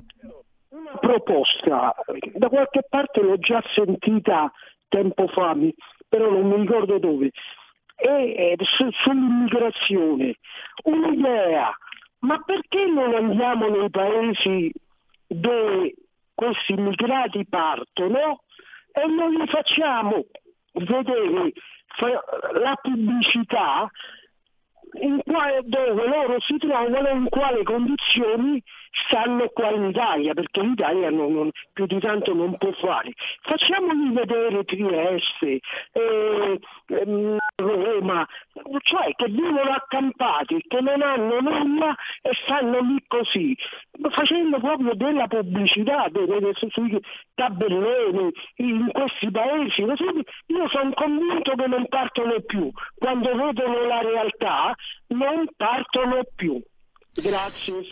Una proposta, da qualche parte l'ho già sentita tempo fa, però non mi ricordo dove, è su, sull'immigrazione. Un'idea, ma perché non andiamo nei paesi dove questi immigrati partono e non li facciamo vedere la pubblicità in quale, dove loro si trovano in quali condizioni stanno qua in Italia, perché l'Italia non, non, più di tanto non può fare. Facciamoli vedere Trieste, eh, eh, Roma, cioè che vivono accampati, che non hanno nulla e stanno lì così, facendo proprio della pubblicità delle, sui tabelloni in questi paesi. Io sono convinto che non partono più, quando vedono la realtà non partono più.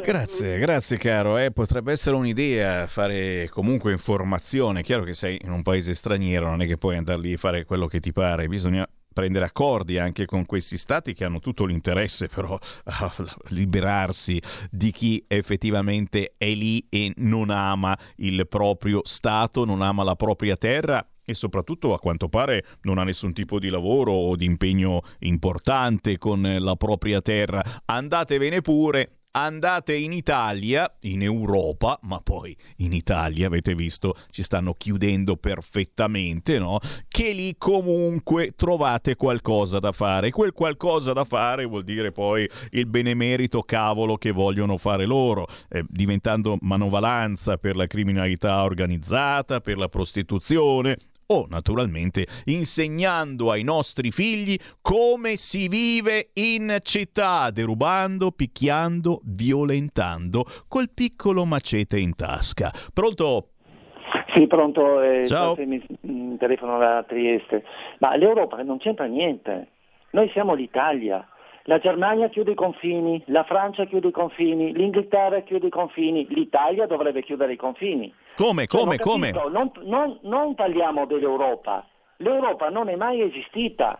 Grazie. Grazie, caro. Eh, potrebbe essere un'idea fare comunque informazione. Chiaro che sei in un paese straniero, non è che puoi andare lì a fare quello che ti pare, bisogna prendere accordi anche con questi stati che hanno tutto l'interesse però a liberarsi di chi effettivamente è lì e non ama il proprio stato, non ama la propria terra e soprattutto a quanto pare non ha nessun tipo di lavoro o di impegno importante con la propria terra. Andatevene pure, andate in Italia, in Europa, ma poi in Italia avete visto ci stanno chiudendo perfettamente, no? Che lì comunque trovate qualcosa da fare. Quel qualcosa da fare vuol dire poi il benemerito cavolo che vogliono fare loro, eh, diventando manovalanza per la criminalità organizzata, per la prostituzione o naturalmente insegnando ai nostri figli come si vive in città, derubando, picchiando, violentando col piccolo macete in tasca. Pronto? Sì, pronto, eh, Ciao. mi mm, telefono da Trieste. Ma l'Europa non c'entra niente. Noi siamo l'Italia. La Germania chiude i confini, la Francia chiude i confini, l'Inghilterra chiude i confini, l'Italia dovrebbe chiudere i confini. Come, cioè, come, come? Non, non, non, parliamo dell'europa, l'Europa non è mai esistita.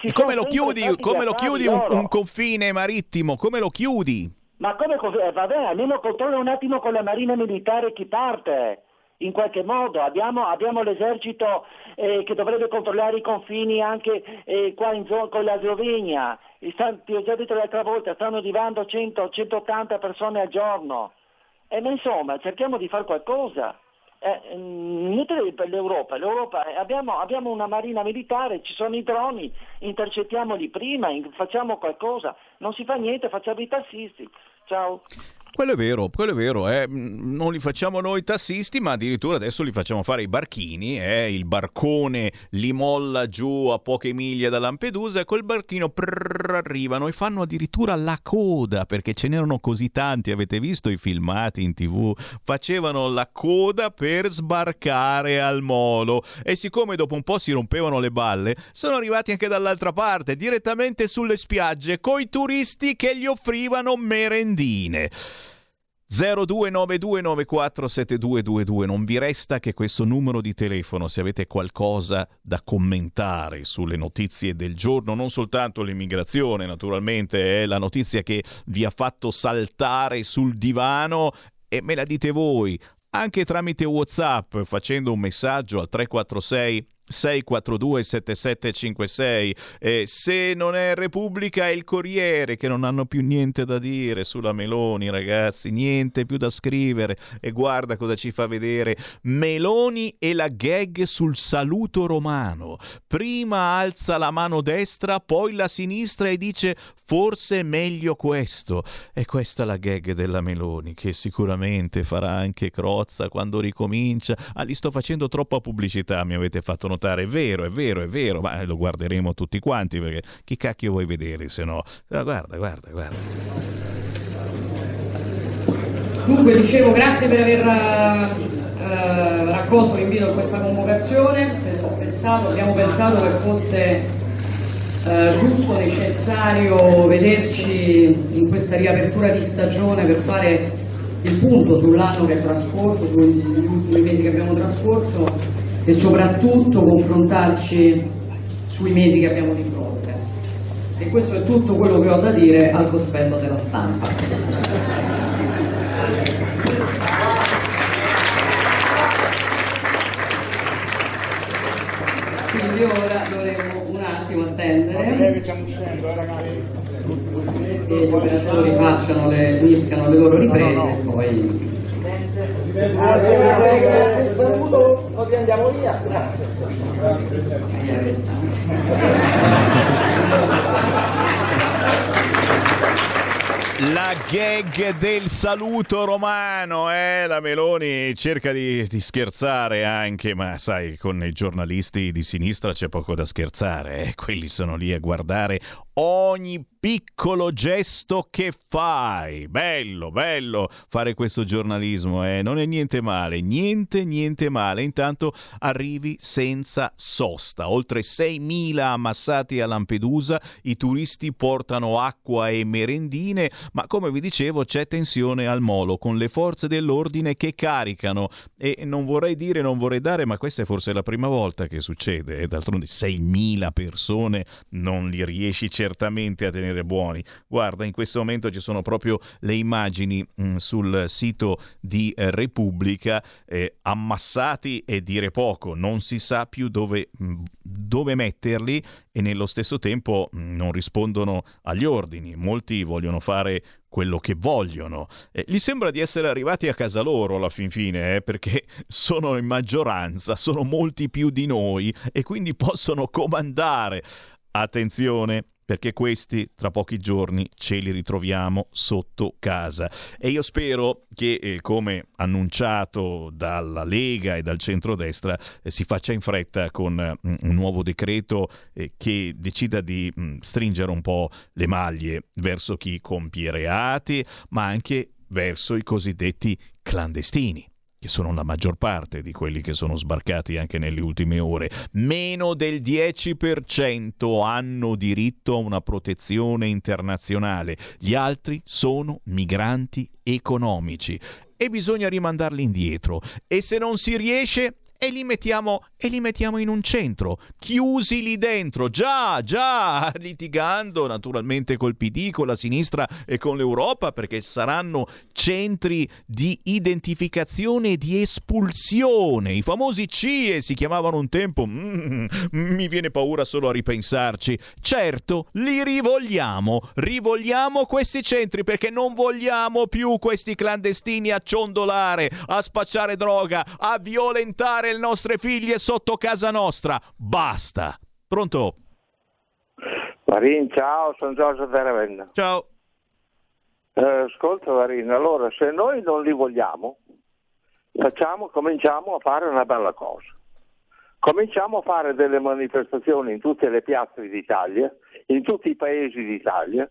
Si come lo chiudi, come lo chiudi un, un, confine marittimo? Come lo chiudi? Ma come, eh, vabbè, almeno controlla un attimo con la marina militare chi parte in qualche modo. Abbiamo, abbiamo l'esercito eh, che dovrebbe controllare i confini anche eh, qua in zona con la Slovenia. ti ho già detto l'altra volta, stanno arrivando 100-180 persone al giorno. Eh, ma insomma, cerchiamo di fare qualcosa. Eh, niente per l'Europa, L'Europa eh, abbiamo, abbiamo, una marina militare, ci sono i droni, intercettiamoli prima, facciamo qualcosa, non si fa niente, facciamo i tassisti. Ciao. Quello è vero, quello è vero, eh. non li facciamo noi tassisti, ma addirittura adesso li facciamo fare i barchini, eh. il barcone li molla giù a poche miglia da Lampedusa e col barchino prrr, arrivano e fanno addirittura la coda, perché ce n'erano così tanti, avete visto i filmati in tv, facevano la coda per sbarcare al molo e siccome dopo un po' si rompevano le balle, sono arrivati anche dall'altra parte, direttamente sulle spiagge, coi turisti che gli offrivano merendine. 0292947222 non vi resta che questo numero di telefono se avete qualcosa da commentare sulle notizie del giorno, non soltanto l'immigrazione naturalmente è la notizia che vi ha fatto saltare sul divano e me la dite voi anche tramite Whatsapp facendo un messaggio al 346 642 7756 eh, se non è Repubblica è il Corriere che non hanno più niente da dire sulla Meloni ragazzi niente più da scrivere e guarda cosa ci fa vedere Meloni e la gag sul saluto romano prima alza la mano destra poi la sinistra e dice Forse è meglio questo. E questa è la gag della Meloni, che sicuramente farà anche Crozza quando ricomincia. Ah, gli sto facendo troppa pubblicità, mi avete fatto notare notare. È vero, è vero, è vero, ma lo guarderemo tutti quanti perché chi cacchio vuoi vedere se no? Ah, guarda, guarda, guarda. Dunque dicevo grazie per aver eh, raccolto l'invito a questa convocazione, pensato, abbiamo pensato che fosse eh, giusto, necessario vederci in questa riapertura di stagione per fare il punto sull'anno che è trascorso, sugli ultimi mesi che abbiamo trascorso e soprattutto confrontarci sui mesi che abbiamo di fronte. E questo è tutto quello che ho da dire al cospetto della stampa. Quindi ora dovremo un attimo attendere che gli operatori facciano le, uniscano le loro riprese e poi Così andiamo via. La gag del saluto romano, eh? La Meloni cerca di, di, scherzare anche, ma sai, con i giornalisti di sinistra c'è poco da scherzare, eh? Quelli sono lì a guardare ogni piccolo gesto che fai. Bello, bello fare questo giornalismo, eh? non è niente male, niente, niente male. Intanto arrivi senza sosta. Oltre 6.000 ammassati a Lampedusa, i turisti portano acqua e merendine, ma come vi dicevo c'è tensione al molo con le forze dell'ordine che caricano e non vorrei dire, non vorrei dare, ma questa è forse la prima volta che succede. E d'altronde 6.000 persone non li riesci certamente a tenere tenere buoni. Guarda, in questo momento ci sono proprio le immagini mh, mm, sul sito di eh, Repubblica, eh, ammassati e dire poco, non si sa più dove, mh, mm, dove metterli e nello stesso tempo mh, mm, non rispondono agli ordini. Molti vogliono fare quello che vogliono. Eh, gli sembra di essere arrivati a casa loro alla fin fine, eh, perché sono in maggioranza, sono molti più di noi e quindi possono comandare. Attenzione, perché questi tra pochi giorni ce li ritroviamo sotto casa. E io spero che, eh, come annunciato dalla Lega e dal centrodestra, eh, si faccia in fretta con eh, un nuovo decreto eh, che decida di mh, mm, stringere un po' le maglie verso chi compie reati, ma anche verso i cosiddetti clandestini che sono la maggior parte di quelli che sono sbarcati anche nelle ultime ore, meno del 10% hanno diritto a una protezione internazionale, gli altri sono migranti economici. E bisogna rimandarli indietro. E se non si riesce e li mettiamo, e li mettiamo in un centro, chiusi lì dentro, già, già, litigando naturalmente col PD, con la sinistra e con l'Europa, perché saranno centri di identificazione e di espulsione. I famosi CIE si chiamavano un tempo, mm, mi viene paura solo a ripensarci. Certo, li rivogliamo, rivogliamo questi centri perché non vogliamo più questi clandestini a ciondolare, a spacciare droga, a violentare le nostre figlie sotto casa nostra. Basta. Pronto? Marin, ciao, sono Giorgio da Ravenna. Ciao. Eh, ascolta Marin, allora se noi non li vogliamo, facciamo, cominciamo a fare una bella cosa. Cominciamo a fare delle manifestazioni in tutte le piazze d'Italia, in tutti i paesi d'Italia,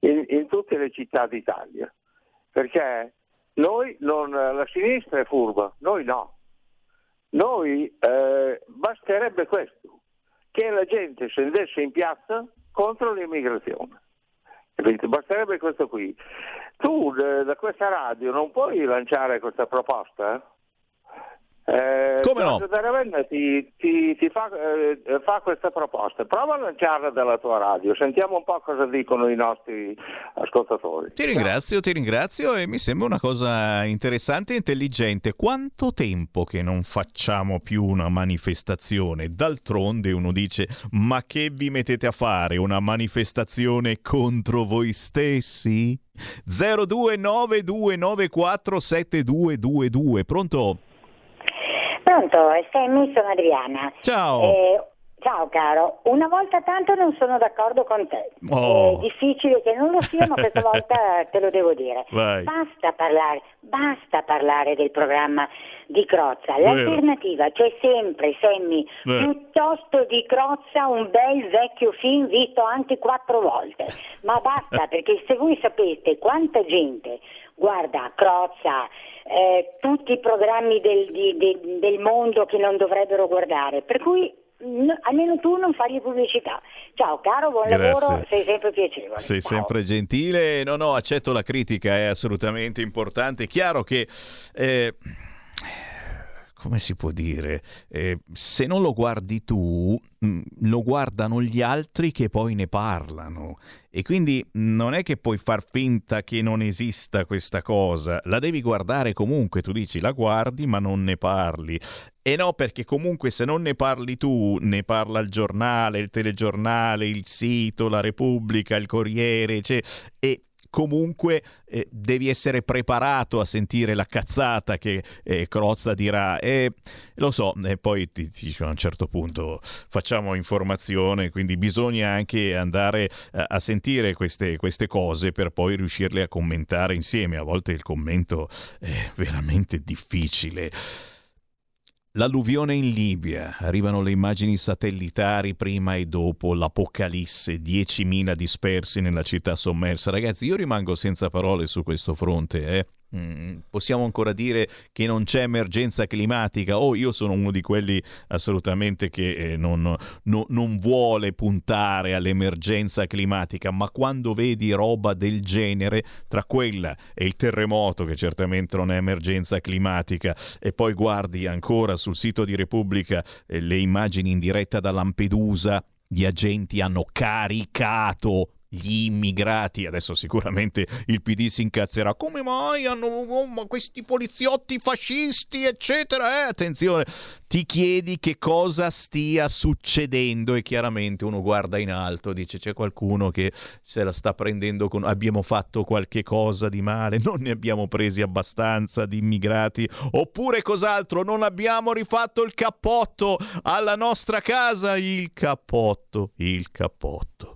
in, in tutte le città d'Italia. Perché noi non, la sinistra è furba, noi no. Noi eh, basterebbe questo, che la gente scendesse in piazza contro l'immigrazione. Basterebbe questo qui. Tu da questa radio non puoi lanciare questa proposta? Eh, Come no? Ravenna ti, ti, ti fa, eh, fa, questa proposta. Prova a lanciarla dalla tua radio, sentiamo un po' cosa dicono i nostri ascoltatori. Ti ringrazio, ti ringrazio e mi sembra una cosa interessante e intelligente. Quanto tempo che non facciamo più una manifestazione? D'altronde uno dice, ma che vi mettete a fare? Una manifestazione contro voi stessi? 0292947222. Pronto? Pronto, in sono Adriana. Ciao. Eh, Ciao caro, una volta tanto non sono d'accordo con te. Oh. È difficile che non lo sia, ma questa volta te lo devo dire. Vai. Basta parlare, basta parlare del programma di Crozza. L'alternativa c'è sempre, Semmi, piuttosto di Crozza un bel vecchio film visto anche quattro volte. Ma basta, perché se voi sapete quanta gente guarda Crozza, eh, tutti i programmi del, di- de- del mondo che non dovrebbero guardare, per cui n- almeno tu non fagli pubblicità. Ciao caro, buon Grazie. lavoro, sei sempre piacevole. Sei Ciao. sempre gentile. No, no, accetto la critica, è assolutamente importante. È chiaro che. eh, come si può dire? Eh, se non lo guardi tu, mh, lo guardano gli altri che poi ne parlano. E quindi non è che puoi far finta che non esista questa cosa, la devi guardare comunque. Tu dici la guardi, ma non ne parli. E no, perché comunque se non ne parli tu, ne parla il giornale, il telegiornale, il sito, la Repubblica, il Corriere, cioè, e comunque eh, devi essere preparato a sentire la cazzata che eh, Crozza dirà. E lo so e poi ti, ti a un certo punto facciamo informazione quindi bisogna anche andare eh, a sentire queste, queste cose per poi riuscirle a commentare insieme. A volte il commento è veramente difficile L'alluvione in Libia, arrivano le immagini satellitari prima e dopo l'apocalisse, 10.000 dispersi nella città sommersa. Ragazzi, io rimango senza parole su questo fronte. eh. Mm, possiamo ancora dire che non c'è emergenza climatica? O io sono uno di quelli assolutamente che eh, non, no- non vuole puntare all'emergenza climatica, ma quando vedi roba del genere, tra quella e il terremoto, che certamente non è emergenza climatica, e poi guardi ancora sul sito di Repubblica eh, le immagini in diretta da Lampedusa, gli agenti hanno caricato gli immigrati, adesso sicuramente il PD si incazzerà, come mai hanno oh, questi poliziotti fascisti, eccetera, eh? attenzione, ti chiedi che cosa stia succedendo e chiaramente uno guarda in alto, dice c'è qualcuno che se la sta prendendo con abbiamo fatto qualche cosa di male, non ne abbiamo presi abbastanza di immigrati, oppure cos'altro, non abbiamo rifatto il cappotto alla nostra casa, il cappotto, il cappotto.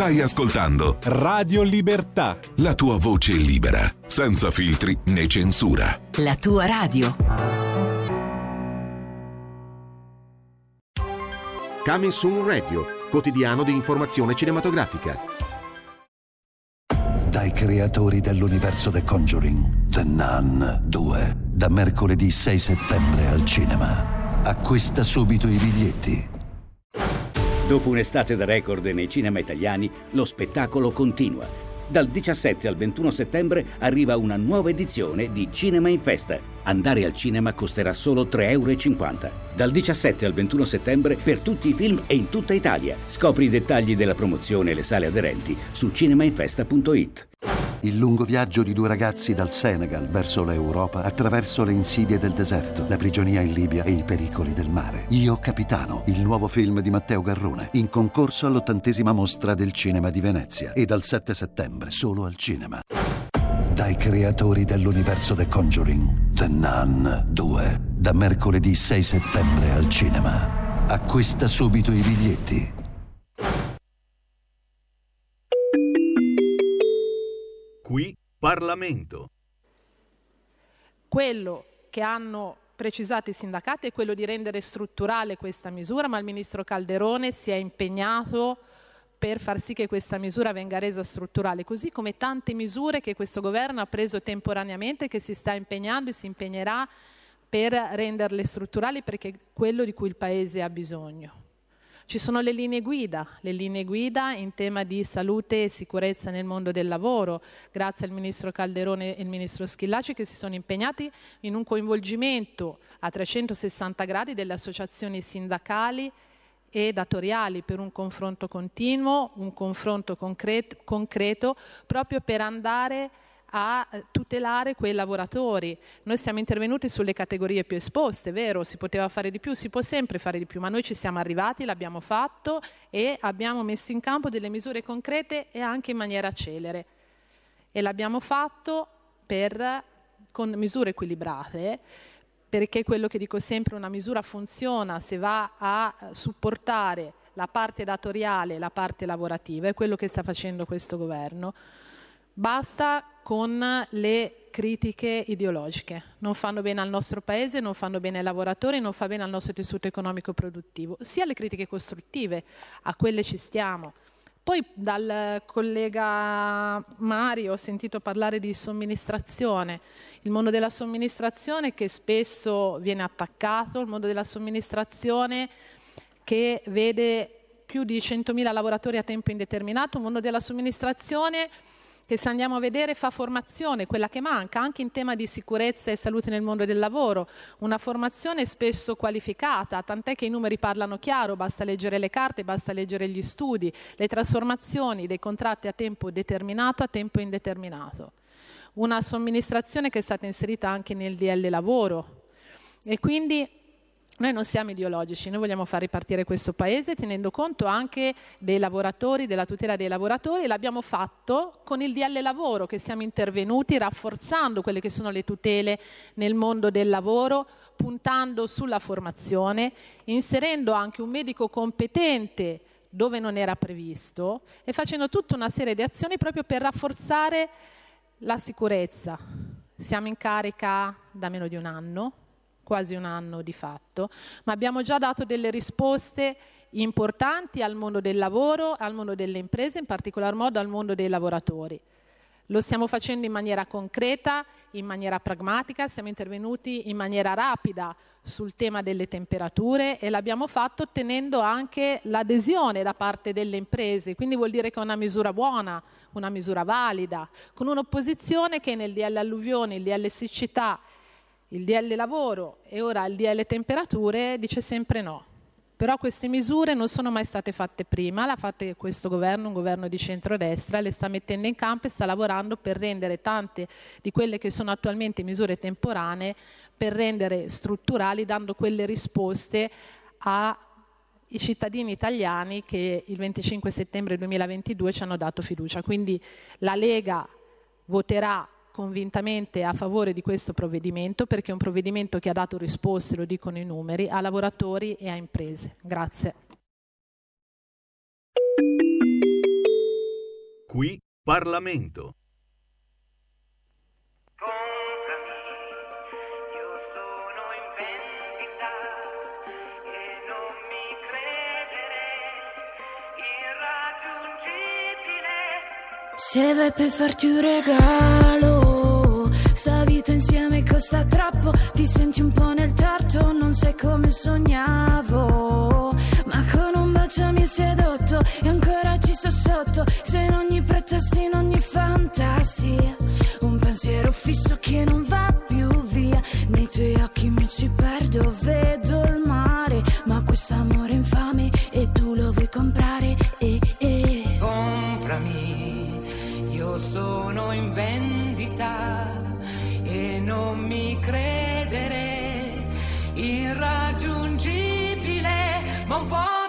Stai ascoltando Radio Libertà. la tua voce libera, senza filtri né censura. La tua radio. Coming Soon Radio, quotidiano di informazione cinematografica. Dai creatori dell'universo The Conjuring, The Nun 2, da mercoledì 6 settembre al cinema. Acquista subito i biglietti. Dopo un'estate da record nei cinema italiani, lo spettacolo continua. Dal 17 al 21 settembre arriva una nuova edizione di Cinema in Festa. Andare al cinema costerà solo 3,50 euro. Dal 17 al 21 settembre per tutti i film e in tutta Italia. Scopri i dettagli della promozione e le sale aderenti su cinemainfesta.it. Il lungo viaggio di due ragazzi dal Senegal verso l'Europa attraverso le insidie del deserto, la prigionia in Libia e i pericoli del mare. Io Capitano, il nuovo film di Matteo Garrone, in concorso all'ottantesima mostra del cinema di Venezia e dal 7 settembre solo al cinema. Dai creatori dell'universo The Conjuring, The Nun 2, da mercoledì 6 settembre al cinema. Acquista subito i biglietti. Qui Parlamento. Quello che hanno precisato i sindacati è quello di rendere strutturale questa misura, ma il ministro Calderone si è impegnato per far sì che questa misura venga resa strutturale, così come tante misure che questo governo ha preso temporaneamente, che si sta impegnando e si impegnerà per renderle strutturali perché è quello di cui il Paese ha bisogno. Ci sono le linee guida, le linee guida in tema di salute e sicurezza nel mondo del lavoro, grazie al Ministro Calderone e al Ministro Schillaci che si sono impegnati in un coinvolgimento a 360 gradi delle associazioni sindacali e datoriali per un confronto continuo, un confronto concreto, concreto proprio per andare a tutelare quei lavoratori. Noi siamo intervenuti sulle categorie più esposte, vero? Si poteva fare di più, si può sempre fare di più, ma noi ci siamo arrivati, l'abbiamo fatto e abbiamo messo in campo delle misure concrete e anche in maniera celere. E l'abbiamo fatto per, con misure equilibrate, perché quello che dico sempre, una misura funziona se va a supportare la parte datoriale e la parte lavorativa, è quello che sta facendo questo governo. Basta con le critiche ideologiche. Non fanno bene al nostro paese, non fanno bene ai lavoratori, non fa bene al nostro tessuto economico produttivo. Sia le critiche costruttive, a quelle ci stiamo. Poi dal collega Mario ho sentito parlare di somministrazione, il mondo della somministrazione che spesso viene attaccato, il mondo della somministrazione che vede più di 100.000 lavoratori a tempo indeterminato, un mondo della somministrazione che se andiamo a vedere fa formazione, quella che manca anche in tema di sicurezza e salute nel mondo del lavoro, una formazione spesso qualificata, tant'è che i numeri parlano chiaro, basta leggere le carte, basta leggere gli studi, le trasformazioni dei contratti a tempo determinato a tempo indeterminato. Una somministrazione che è stata inserita anche nel DL lavoro e quindi noi non siamo ideologici, noi vogliamo far ripartire questo paese tenendo conto anche dei lavoratori, della tutela dei lavoratori e l'abbiamo fatto con il DL lavoro che siamo intervenuti rafforzando quelle che sono le tutele nel mondo del lavoro, puntando sulla formazione, inserendo anche un medico competente dove non era previsto e facendo tutta una serie di azioni proprio per rafforzare la sicurezza. Siamo in carica da meno di un anno, quasi un anno di fatto, ma abbiamo già dato delle risposte importanti al mondo del lavoro, al mondo delle imprese, in particolar modo al mondo dei lavoratori. Lo stiamo facendo in maniera concreta, in maniera pragmatica, siamo intervenuti in maniera rapida sul tema delle temperature e l'abbiamo fatto ottenendo anche l'adesione da parte delle imprese, quindi vuol dire che è una misura buona, una misura valida, con un'opposizione che nel DL alluvione, il DL siccità il DL lavoro e ora il DL temperature dice sempre no. Però queste misure non sono mai state fatte prima, l'ha fatta questo governo, un governo di centrodestra, le sta mettendo in campo e sta lavorando per rendere tante di quelle che sono attualmente misure temporanee, per rendere strutturali, dando quelle risposte ai cittadini italiani che il 25 settembre 2022 ci hanno dato fiducia. Quindi la Lega voterà convintamente a favore di questo provvedimento perché è un provvedimento che ha dato risposte, lo dicono i numeri, a lavoratori e a imprese. Grazie. Qui Parlamento. Se vai per farti un regalo, costa troppo, ti senti un po' nel torto, non sai come sognavo, ma con un bacio mi hai sedotto e ancora ci sto sotto, se in ogni pretesto, in ogni fantasia, un pensiero fisso che non va più via, nei tuoi occhi mi ci perdo, vedo il mare, ma questo amore infame e tu lo vuoi comprare e, e. comprami, io sono in vendita non mi credere irraggiungibile, ma un po'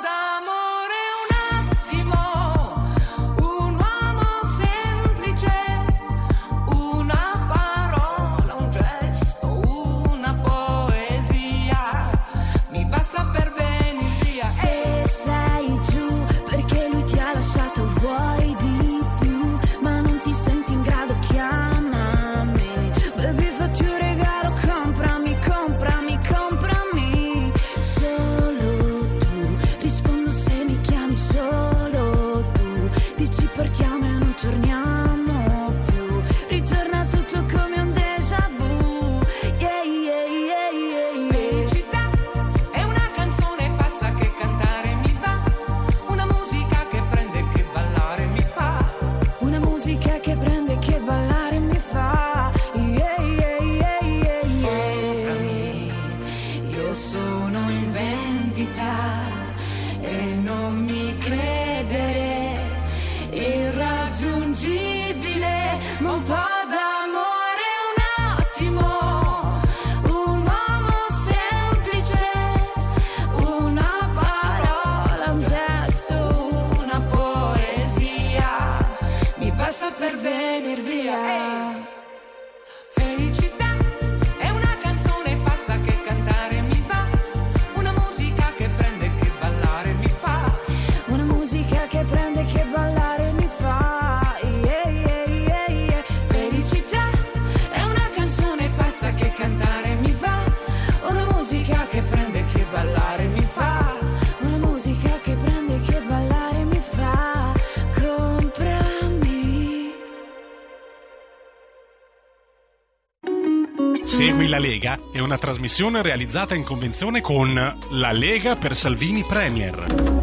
una trasmissione realizzata in convenzione con La Lega per Salvini Premier.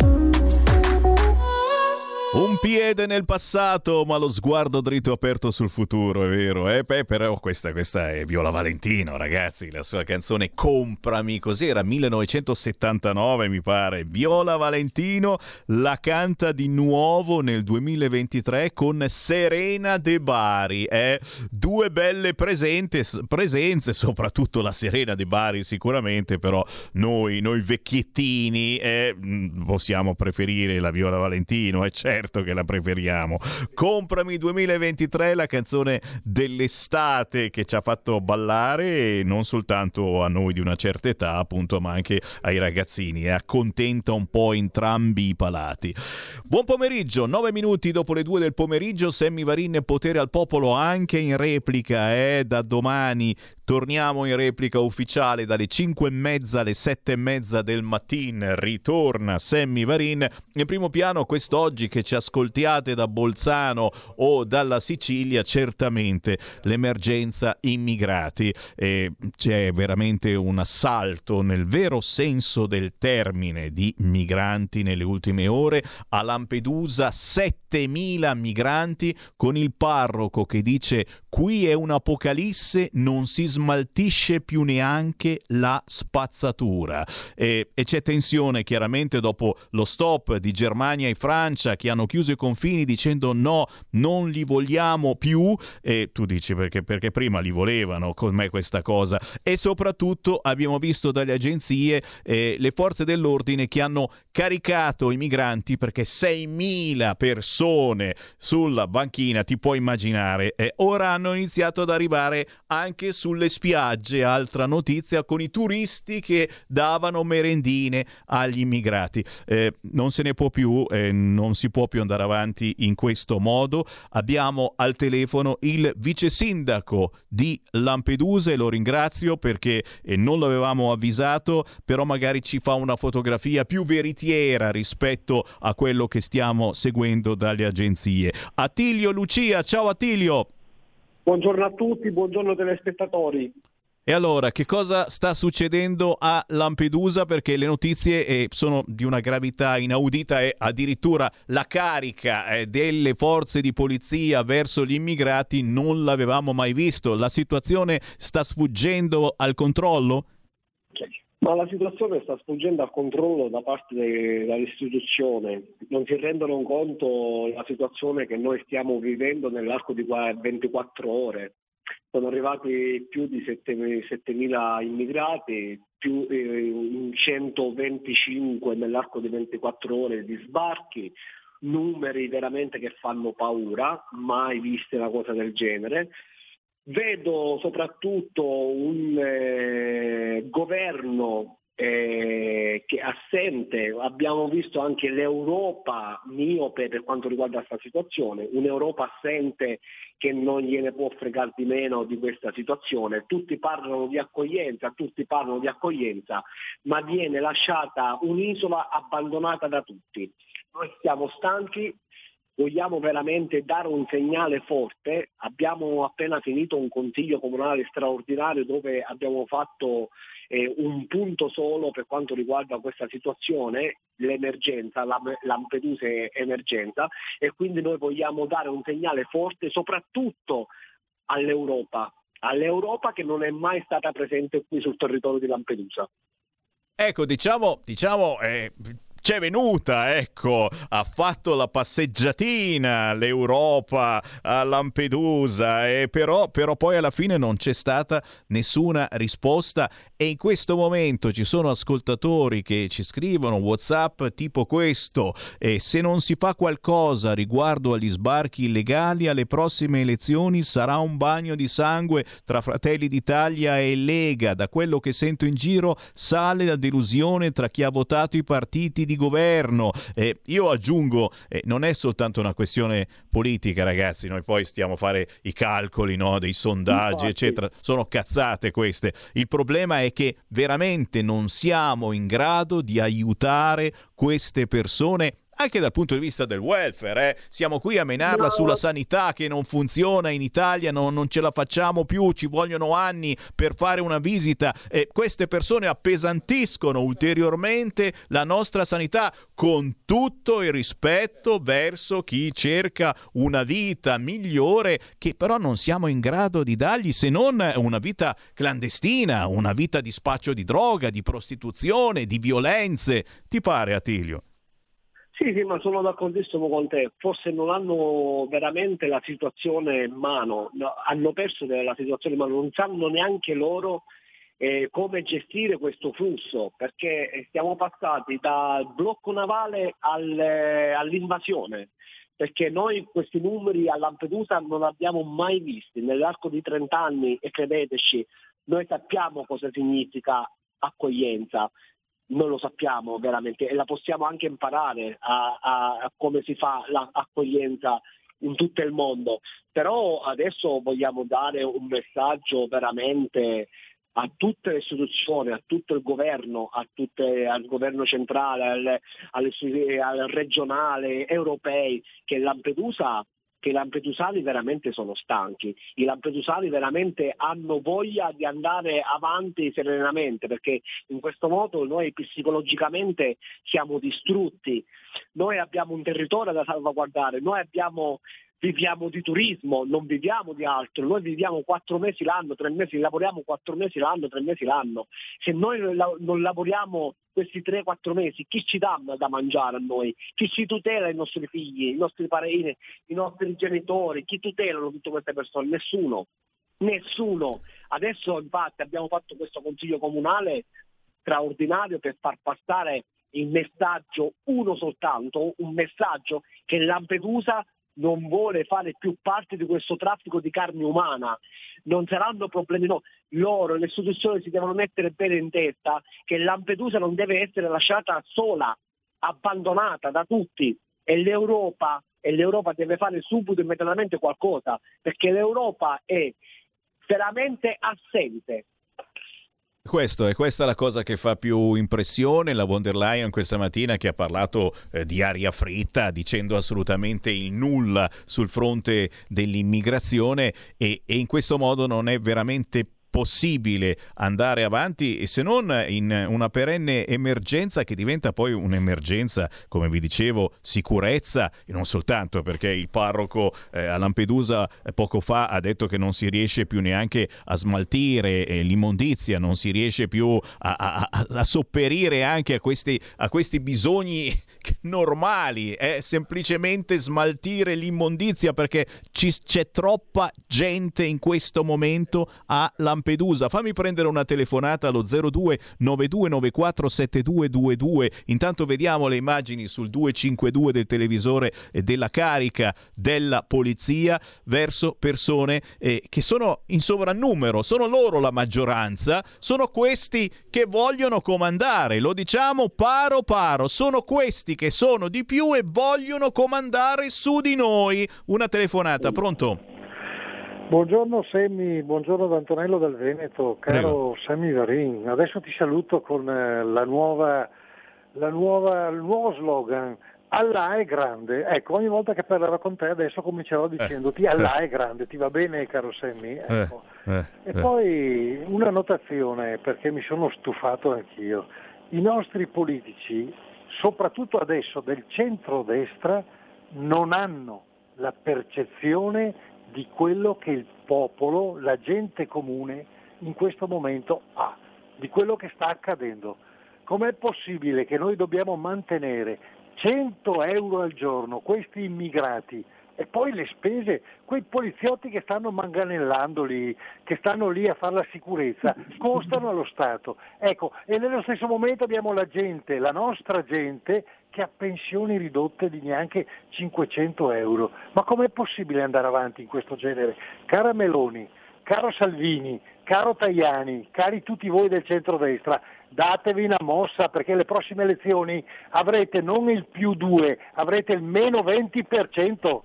Piede nel passato, ma lo sguardo dritto aperto sul futuro, è vero? Eh? Beh, però questa, questa è Viola Valentino, ragazzi, la sua canzone Comprami, cos'era? 1979 mi pare. Viola Valentino la canta di nuovo nel 2023 con Serena De Bari. Eh? Due belle presente, presenze, soprattutto la Serena De Bari sicuramente, però noi, noi vecchiettini eh, possiamo preferire la Viola Valentino, è certo che la preferiamo. Comprami 2023, la canzone dell'estate che ci ha fatto ballare non soltanto a noi di una certa età, appunto, ma anche ai ragazzini e accontenta un po' entrambi i palati. Buon pomeriggio, 9 minuti dopo le 2 del pomeriggio, Sammy Varin potere al popolo anche in replica, eh, da domani Torniamo in replica ufficiale dalle 5 e mezza alle 7 e mezza del mattino. Ritorna Sammy Varin. In primo piano quest'oggi che ci ascoltiate da Bolzano o dalla Sicilia, certamente l'emergenza immigrati. E c'è veramente un assalto nel vero senso del termine di migranti nelle ultime ore. A Lampedusa 7.000 migranti con il parroco che dice qui è un'apocalisse, non si smaltisce più neanche la spazzatura. E, e, c'è tensione chiaramente dopo lo stop di Germania e Francia che hanno chiuso i confini dicendo no, non li vogliamo più. E tu dici perché, perché prima li volevano, com'è questa cosa? E soprattutto abbiamo visto dalle agenzie eh, le forze dell'ordine che hanno caricato i migranti perché 6.000 persone sulla banchina, ti puoi immaginare, eh, ora hanno iniziato ad arrivare anche sulle spiagge, altra notizia, con i turisti che davano merendine agli immigrati. Eh, non se ne può più, eh, non si può più andare avanti in questo modo. Abbiamo al telefono il vice sindaco di Lampedusa e lo ringrazio perché eh, non l'avevamo avvisato, però magari ci fa una fotografia più veritiera rispetto a quello che stiamo seguendo dalle agenzie. Attilio Lucia, ciao Attilio! Buongiorno a tutti, buongiorno telespettatori. E allora, che cosa sta succedendo a Lampedusa? Perché le notizie eh, sono di una gravità inaudita e addirittura la carica eh, delle forze di polizia verso gli immigrati non l'avevamo mai visto. La situazione sta sfuggendo al controllo? Ma la situazione sta sfuggendo al controllo da parte dell'istituzione. Non si rendono conto della situazione che noi stiamo vivendo nell'arco di 24 ore. Sono arrivati più di 7.000 immigrati, più eh, 125 nell'arco di 24 ore di sbarchi, numeri veramente che fanno paura, mai viste una cosa del genere. Vedo soprattutto un eh, governo eh, che assente, abbiamo visto anche l'Europa miope per quanto riguarda questa situazione, un'Europa assente che non gliene può fregare di meno di questa situazione. Tutti parlano di accoglienza, tutti parlano di accoglienza, ma viene lasciata un'isola abbandonata da tutti. Noi siamo stanchi, vogliamo veramente dare un segnale forte. Abbiamo appena finito un consiglio comunale straordinario dove abbiamo fatto eh, un punto solo per quanto riguarda questa situazione, l'emergenza, la Lampedusa emergenza e quindi noi vogliamo dare un segnale forte soprattutto all'Europa, all'Europa che non è mai stata presente qui sul territorio di Lampedusa. Ecco, diciamo, diciamo eh, c'è venuta, ecco, ha fatto la passeggiatina l'Europa a Lampedusa, e però, però poi alla fine non c'è stata nessuna risposta e in questo momento ci sono ascoltatori che ci scrivono WhatsApp tipo questo e se non si fa qualcosa riguardo agli sbarchi illegali alle prossime elezioni sarà un bagno di sangue tra Fratelli d'Italia e Lega. Da quello che sento in giro sale la delusione tra chi ha votato i partiti di governo. Eh, io aggiungo, eh, non è soltanto una questione politica, ragazzi, noi poi stiamo a fare i calcoli no, dei sondaggi, Infatti. eccetera. Sono cazzate queste. Il problema è che veramente non siamo in grado di aiutare queste persone anche dal punto di vista del welfare. eh. Siamo qui a menarla sulla sanità che non funziona in Italia, non, non ce la facciamo più, ci vogliono anni per fare una visita e queste persone appesantiscono ulteriormente la nostra sanità con tutto il rispetto verso chi cerca una vita migliore che però non siamo in grado di dargli se non una vita clandestina, una vita di spaccio di droga, di prostituzione, di violenze. Ti pare Attilio? Sì, sì, ma sono d'accordissimo con te. Forse non hanno veramente la situazione in mano, no, hanno perso la situazione in mano, non sanno neanche loro eh, come gestire questo flusso, perché siamo passati dal blocco navale al- eh, all'invasione, perché noi questi numeri a Lampedusa non abbiamo mai visti nell'arco di 30 anni e credeteci, noi sappiamo cosa significa accoglienza, non lo sappiamo veramente e la possiamo anche imparare a, a- a come si fa l'accoglienza in tutto il mondo, però adesso vogliamo dare un messaggio veramente a tutte le istituzioni, a tutto il governo, tutte- al governo centrale, alle istituzioni- al regionale, europei, che Lampedusa che i lampedusani veramente sono stanchi, i lampedusani veramente hanno voglia di andare avanti serenamente perché in questo modo noi psicologicamente siamo distrutti, noi abbiamo un territorio da salvaguardare, noi abbiamo viviamo di turismo, non viviamo di altro, noi viviamo quattro mesi l'anno, tre mesi, lavoriamo quattro mesi l'anno, tre mesi l'anno. Se noi non la- non lavoriamo questi tre, quattro mesi, chi ci dà da mangiare a noi? Chi ci tutela i nostri figli, i nostri parenti, i nostri genitori? Chi tutelano tutte queste persone? Nessuno. Nessuno. Adesso infatti abbiamo fatto questo consiglio comunale straordinario per far passare il messaggio, uno soltanto, un messaggio che Lampedusa non vuole fare più parte di questo traffico di carne umana. Non saranno problemi no. Loro, le istituzioni si devono mettere bene in testa che Lampedusa non deve essere lasciata sola, abbandonata da tutti e l'Europa, e l'Europa deve fare subito immediatamente qualcosa, perché l'Europa è veramente assente. Questo è questa la cosa che fa più impressione. La von der Leyen questa mattina che ha parlato eh, di aria fritta, dicendo assolutamente il nulla sul fronte dell'immigrazione e, e in questo modo non è veramente possibile andare avanti se non in una perenne emergenza che diventa poi un'emergenza, come vi dicevo, sicurezza e non soltanto perché il parroco eh, a Lampedusa eh, poco fa ha detto che non si riesce più neanche a smaltire eh, l'immondizia, non si riesce più a- a- a sopperire anche a questi, a questi bisogni normali, è semplicemente smaltire l'immondizia perché ci- c'è troppa gente in questo momento a Lampedusa. Fammi prendere una telefonata allo 02 9294 7222. Intanto vediamo le immagini sul 252 del televisore della carica della polizia verso persone eh, che sono in sovrannumero, sono loro la maggioranza, sono questi che vogliono comandare, lo diciamo paro paro, sono questi che sono di più e vogliono comandare su di noi. Una telefonata, pronto? Buongiorno Semmi, buongiorno ad Antonello del Veneto, caro Sammy Varin. Adesso ti saluto con eh, la nuova, la nuova, il nuovo slogan. Allah è grande. Ecco, ogni volta che parlerò con te adesso comincerò dicendoti Allah è grande. Ti va bene, caro Sammy? Ecco. Eh, E poi una notazione, perché mi sono stufato anch'io. I nostri politici, soprattutto adesso del centro-destra, non hanno la percezione di quello che il popolo, la gente comune in questo momento ha, di quello che sta accadendo. Com'è possibile che noi dobbiamo mantenere 100 euro al giorno questi immigrati e poi le spese, quei poliziotti che stanno manganellando lì, che stanno lì a fare la sicurezza, costano allo Stato. Ecco, e nello stesso momento abbiamo la gente, la nostra gente, che ha pensioni ridotte di neanche 500 euro. Ma com'è possibile andare avanti in questo genere? Cara Meloni, caro Salvini, caro Tajani, cari tutti voi del centrodestra, datevi una mossa perché le prossime elezioni avrete non il più 2, avrete il meno 20%.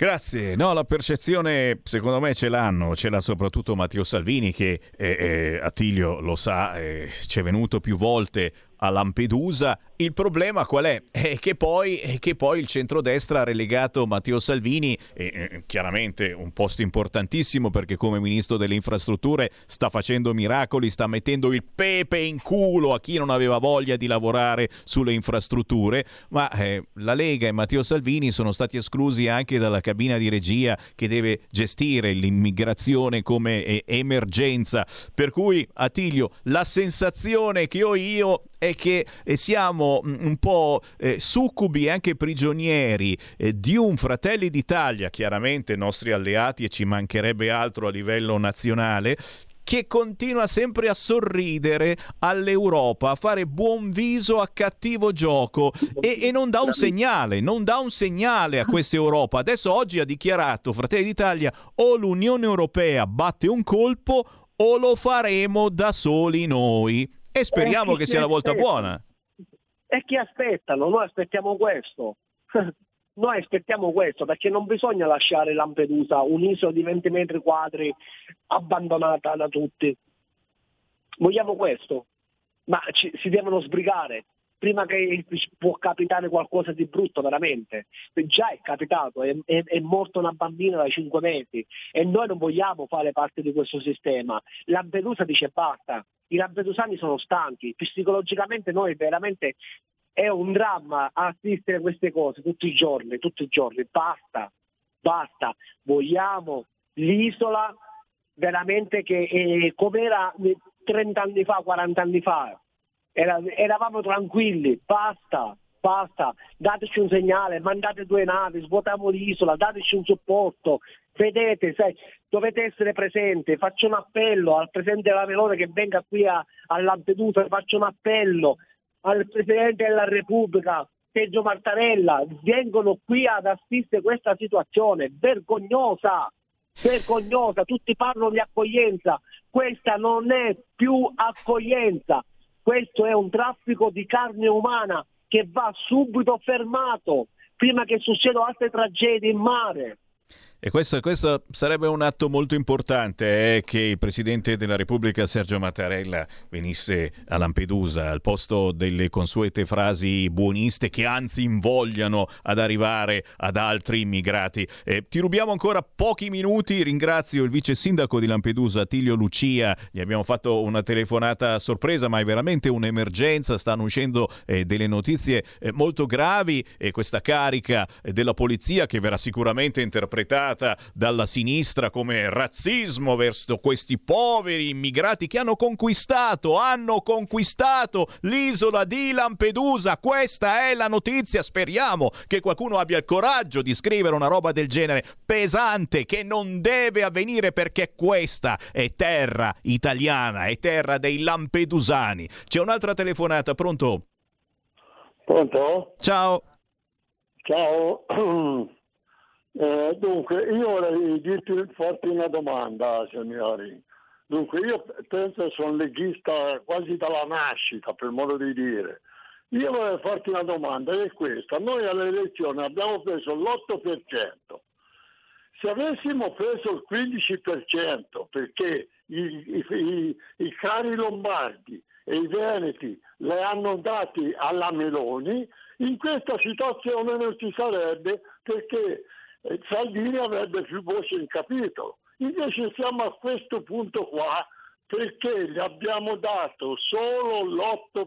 Grazie. No, la percezione secondo me ce l'hanno, ce l'ha soprattutto Matteo Salvini che eh, eh, Attilio lo sa, eh, ci è venuto più volte a Lampedusa. Il problema qual è? È che poi, è che poi il centrodestra ha relegato Matteo Salvini, e, chiaramente un posto importantissimo perché come ministro delle infrastrutture sta facendo miracoli, sta mettendo il pepe in culo a chi non aveva voglia di lavorare sulle infrastrutture, ma eh, la Lega e Matteo Salvini sono stati esclusi anche dalla cabina di regia che deve gestire l'immigrazione come eh, emergenza. Per cui, Attilio, la sensazione che ho io è che eh, siamo mm, un po' eh, succubi e anche prigionieri eh, di un Fratelli d'Italia, chiaramente nostri alleati e ci mancherebbe altro a livello nazionale, che continua sempre a sorridere all'Europa, a fare buon viso a cattivo gioco e, e non dà un segnale, non dà un segnale a questa Europa. Adesso oggi ha dichiarato Fratelli d'Italia o l'Unione Europea batte un colpo o lo faremo da soli noi. E speriamo Eh, che sia la volta buona. E chi aspettano? Noi aspettiamo questo. Noi aspettiamo questo perché non bisogna lasciare Lampedusa, un'isola di 20 metri quadri abbandonata da tutti. Vogliamo questo, ma ci- si devono sbrigare prima che può capitare qualcosa di brutto veramente. Già è capitato, è, è- è morta una bambina da 5 mesi e noi non vogliamo fare parte di questo sistema. Lampedusa dice basta, i lampedusani sono stanchi, psicologicamente noi veramente è un dramma assistere a queste cose tutti i giorni, tutti i giorni, basta, basta, vogliamo l'isola veramente che eh, come era 30 anni fa, 40 anni fa, Era- eravamo tranquilli, basta, basta, dateci un segnale, mandate due navi, svuotiamo l'isola, dateci un supporto, vedete, sai, dovete essere presenti, faccio un appello al Presidente della Melone che venga qui a, a Lampedusa, faccio un appello al Presidente della Repubblica, Sergio Martarella, vengono qui ad assistere questa situazione. Vergognosa, vergognosa, tutti parlano di accoglienza, questa non è più accoglienza, questo è un traffico di carne umana che va subito fermato prima che succedano altre tragedie in mare. E questo, questo sarebbe un atto molto importante, eh, che il Presidente della Repubblica Sergio Mattarella venisse a Lampedusa al posto delle consuete frasi buoniste che anzi invogliano ad arrivare ad altri immigrati. Eh, ti rubiamo ancora pochi minuti, ringrazio il vice sindaco di Lampedusa Attilio Lucia, gli abbiamo fatto una telefonata a sorpresa ma è veramente un'emergenza, stanno uscendo eh, delle notizie eh, molto gravi e questa carica eh, della polizia che verrà sicuramente interpretata dalla sinistra come razzismo verso questi poveri immigrati che hanno conquistato, hanno conquistato l'isola di Lampedusa. Questa è la notizia. Speriamo che qualcuno abbia il coraggio di scrivere una roba del genere pesante che non deve avvenire perché questa è terra italiana, è terra dei lampedusani. C'è un'altra telefonata, pronto? Pronto? Ciao. Ciao. Eh, dunque, io vorrei dirti, farti una domanda, signori. Dunque, io penso che sono leghista quasi dalla nascita, per modo di dire. Io vorrei farti una domanda, ed è questa. Noi alle elezioni abbiamo preso l'8%. Se avessimo preso il 15%, perché i, i- i- cari lombardi e i veneti le hanno dati alla Meloni, in questa situazione non ci sarebbe perché Salvini avrebbe più voce in capitolo. Invece siamo a questo punto qua perché gli abbiamo dato solo l'8%.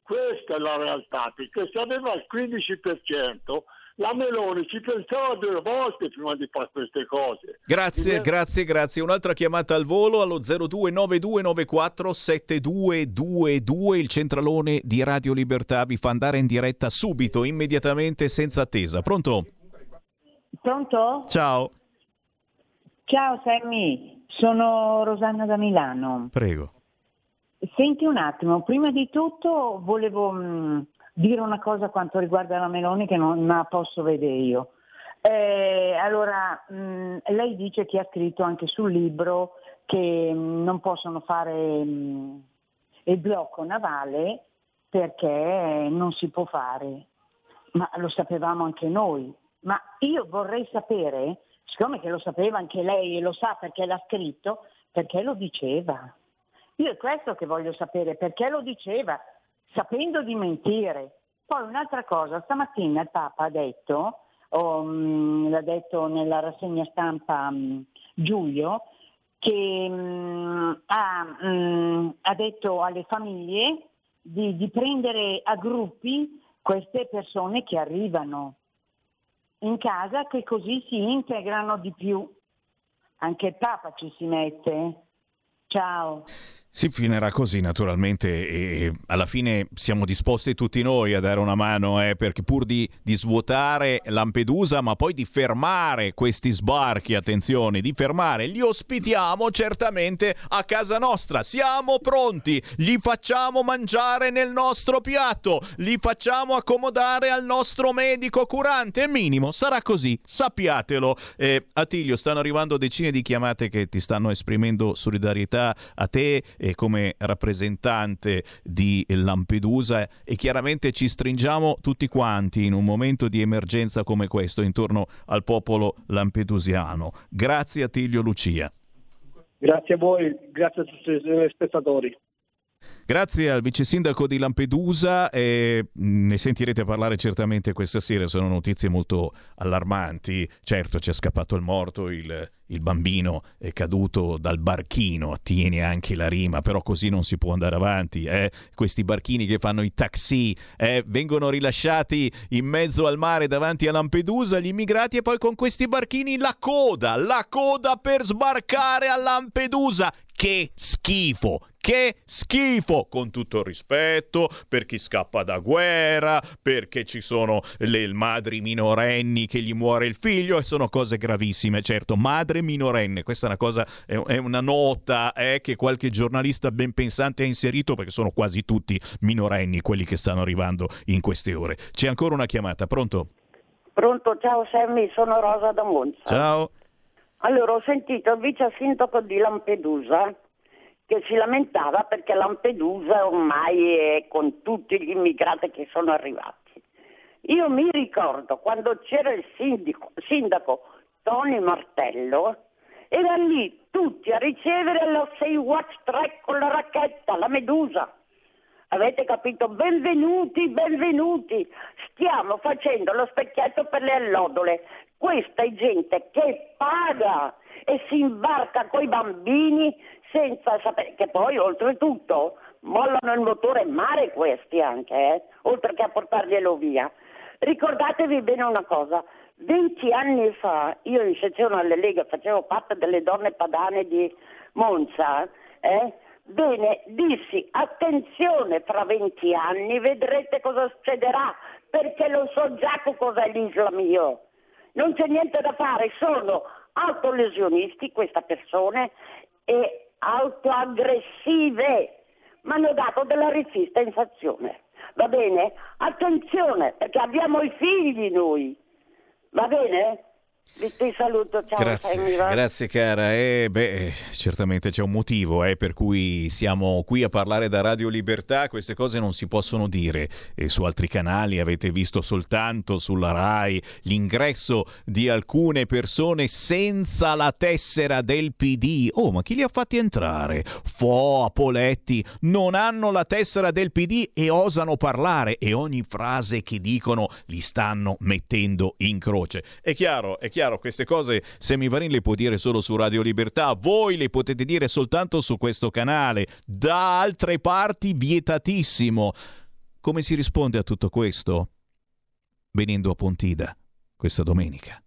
Questa è la realtà, perché se aveva il 15%, la Meloni ci pensava due volte prima di fare queste cose. Grazie, grazie, grazie. Un'altra chiamata al volo allo 0292947222. Il centralone di Radio Libertà vi fa andare in diretta subito, immediatamente, senza attesa. Pronto? Pronto? Ciao, Ciao Sammy, sono Rosanna da Milano. prego. Senti un attimo, prima di tutto volevo mh, dire una cosa quanto riguarda la Meloni che non la posso vedere io. Eh, allora, mh, lei dice che ha scritto anche sul libro che mh, non possono fare il blocco navale perché non si può fare. Ma lo sapevamo anche noi. Ma io vorrei sapere, siccome che lo sapeva anche lei e lo sa perché l'ha scritto, perché lo diceva. Io è questo che voglio sapere, perché lo diceva, sapendo di mentire. Poi un'altra cosa, stamattina il Papa ha detto, mm, l'ha detto nella rassegna stampa mm, Giulio, che mm, ha, ha detto alle famiglie di, di prendere a gruppi queste persone che arrivano in casa che così si integrano di più. Anche il Papa ci si mette. Ciao. Si finirà così naturalmente e alla fine siamo disposti tutti noi a dare una mano eh, perché pur di, di, svuotare Lampedusa ma poi di fermare questi sbarchi, attenzione, di fermare, li ospitiamo certamente a casa nostra, siamo pronti, li facciamo mangiare nel nostro piatto, li facciamo accomodare al nostro medico curante, minimo, sarà così, sappiatelo. Eh, Attilio, stanno arrivando decine di chiamate che ti stanno esprimendo solidarietà a te e come rappresentante di Lampedusa e chiaramente ci stringiamo tutti quanti in un momento di emergenza come questo intorno al popolo lampedusiano. Grazie a Tiglio Lucia. Grazie a voi, grazie a tutti i spettatori. Grazie al vice sindaco di Lampedusa, e ne sentirete parlare certamente questa sera, sono notizie molto allarmanti. Certo, ci è scappato il morto, il, il bambino è caduto dal barchino, attiene anche la rima, però così non si può andare avanti. Eh? Questi barchini che fanno i taxi eh? vengono rilasciati in mezzo al mare davanti a Lampedusa, gli immigrati, e poi con questi barchini la coda, la coda per sbarcare a Lampedusa. Che schifo! Che schifo! Con tutto il rispetto per chi scappa da guerra, perché ci sono le madri minorenni che gli muore il figlio e sono cose gravissime. Certo, madre minorenne, questa è una cosa, è una nota eh, che qualche giornalista ben pensante ha inserito perché sono quasi tutti minorenni quelli che stanno arrivando in queste ore. C'è ancora una chiamata, pronto? Pronto, ciao Sammy, sono Rosa da Monza. Ciao. Allora, ho sentito il vice sindaco di Lampedusa che si lamentava perché Lampedusa ormai è con tutti gli immigrati che sono arrivati. Io mi ricordo quando c'era il sindaco, sindaco Tony Martello, erano lì tutti a ricevere la Say Watch 3 con la racchetta, la Medusa. Avete capito? Benvenuti, benvenuti. Stiamo facendo lo specchietto per le allodole. Questa è gente che paga e si imbarca coi bambini senza sapere che poi oltretutto mollano il motore in mare questi anche, eh? oltre che a portarglielo via. Ricordatevi bene una cosa, 20 anni fa io in sezione alle Lega facevo parte delle donne padane di Monza, eh? Bene, dissi attenzione fra 20 anni, vedrete cosa succederà, perché lo so già cos'è l'Islam io. Non c'è niente da fare, sono autolesionisti queste persone e autoaggressive. Mi hanno dato della resistenzazione. Va bene? Attenzione, perché abbiamo i figli noi. Va bene? Vi ti saluto, ciao. Grazie, grazie cara. Eh, beh, certamente c'è un motivo eh, per cui siamo qui a parlare da Radio Libertà. Queste cose non si possono dire e su altri canali. Avete visto soltanto sulla RAI l'ingresso di alcune persone senza la tessera del PD. Oh, ma chi li ha fatti entrare? Fo, Poletti, non hanno la tessera del PD e osano parlare e ogni frase che dicono li stanno mettendo in croce. È chiaro, è chiaro queste cose Semivarin le può dire solo su Radio Libertà, voi le potete dire soltanto su questo canale, da altre parti vietatissimo. Come si risponde a tutto questo? Venendo a Pontida questa domenica.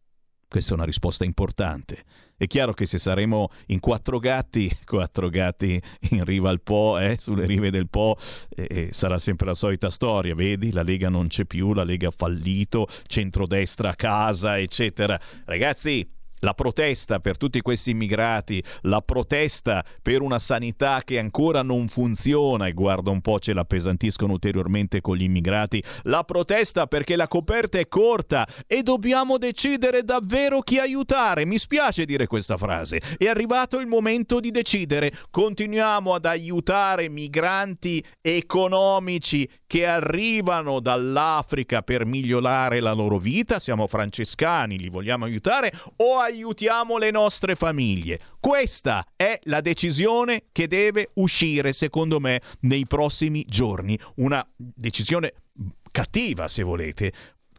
Questa è una risposta importante. È chiaro che se saremo in quattro gatti, quattro gatti in riva al Po, eh, sulle rive del Po, eh, sarà sempre la solita storia, vedi? La Lega non c'è più, la Lega ha fallito, centrodestra a casa, eccetera. Ragazzi, la protesta per tutti questi immigrati, la protesta per una sanità che ancora non funziona e guarda un po' ce la pesantiscono ulteriormente con gli immigrati, la protesta perché la coperta è corta e dobbiamo decidere davvero chi aiutare. Mi spiace dire questa frase. È arrivato il momento di decidere. Continuiamo ad aiutare migranti economici che arrivano dall'Africa per migliorare la loro vita, siamo francescani, li vogliamo aiutare o aiutiamo le nostre famiglie. Questa è la decisione che deve uscire, secondo me, nei prossimi giorni. Una decisione cattiva, se volete,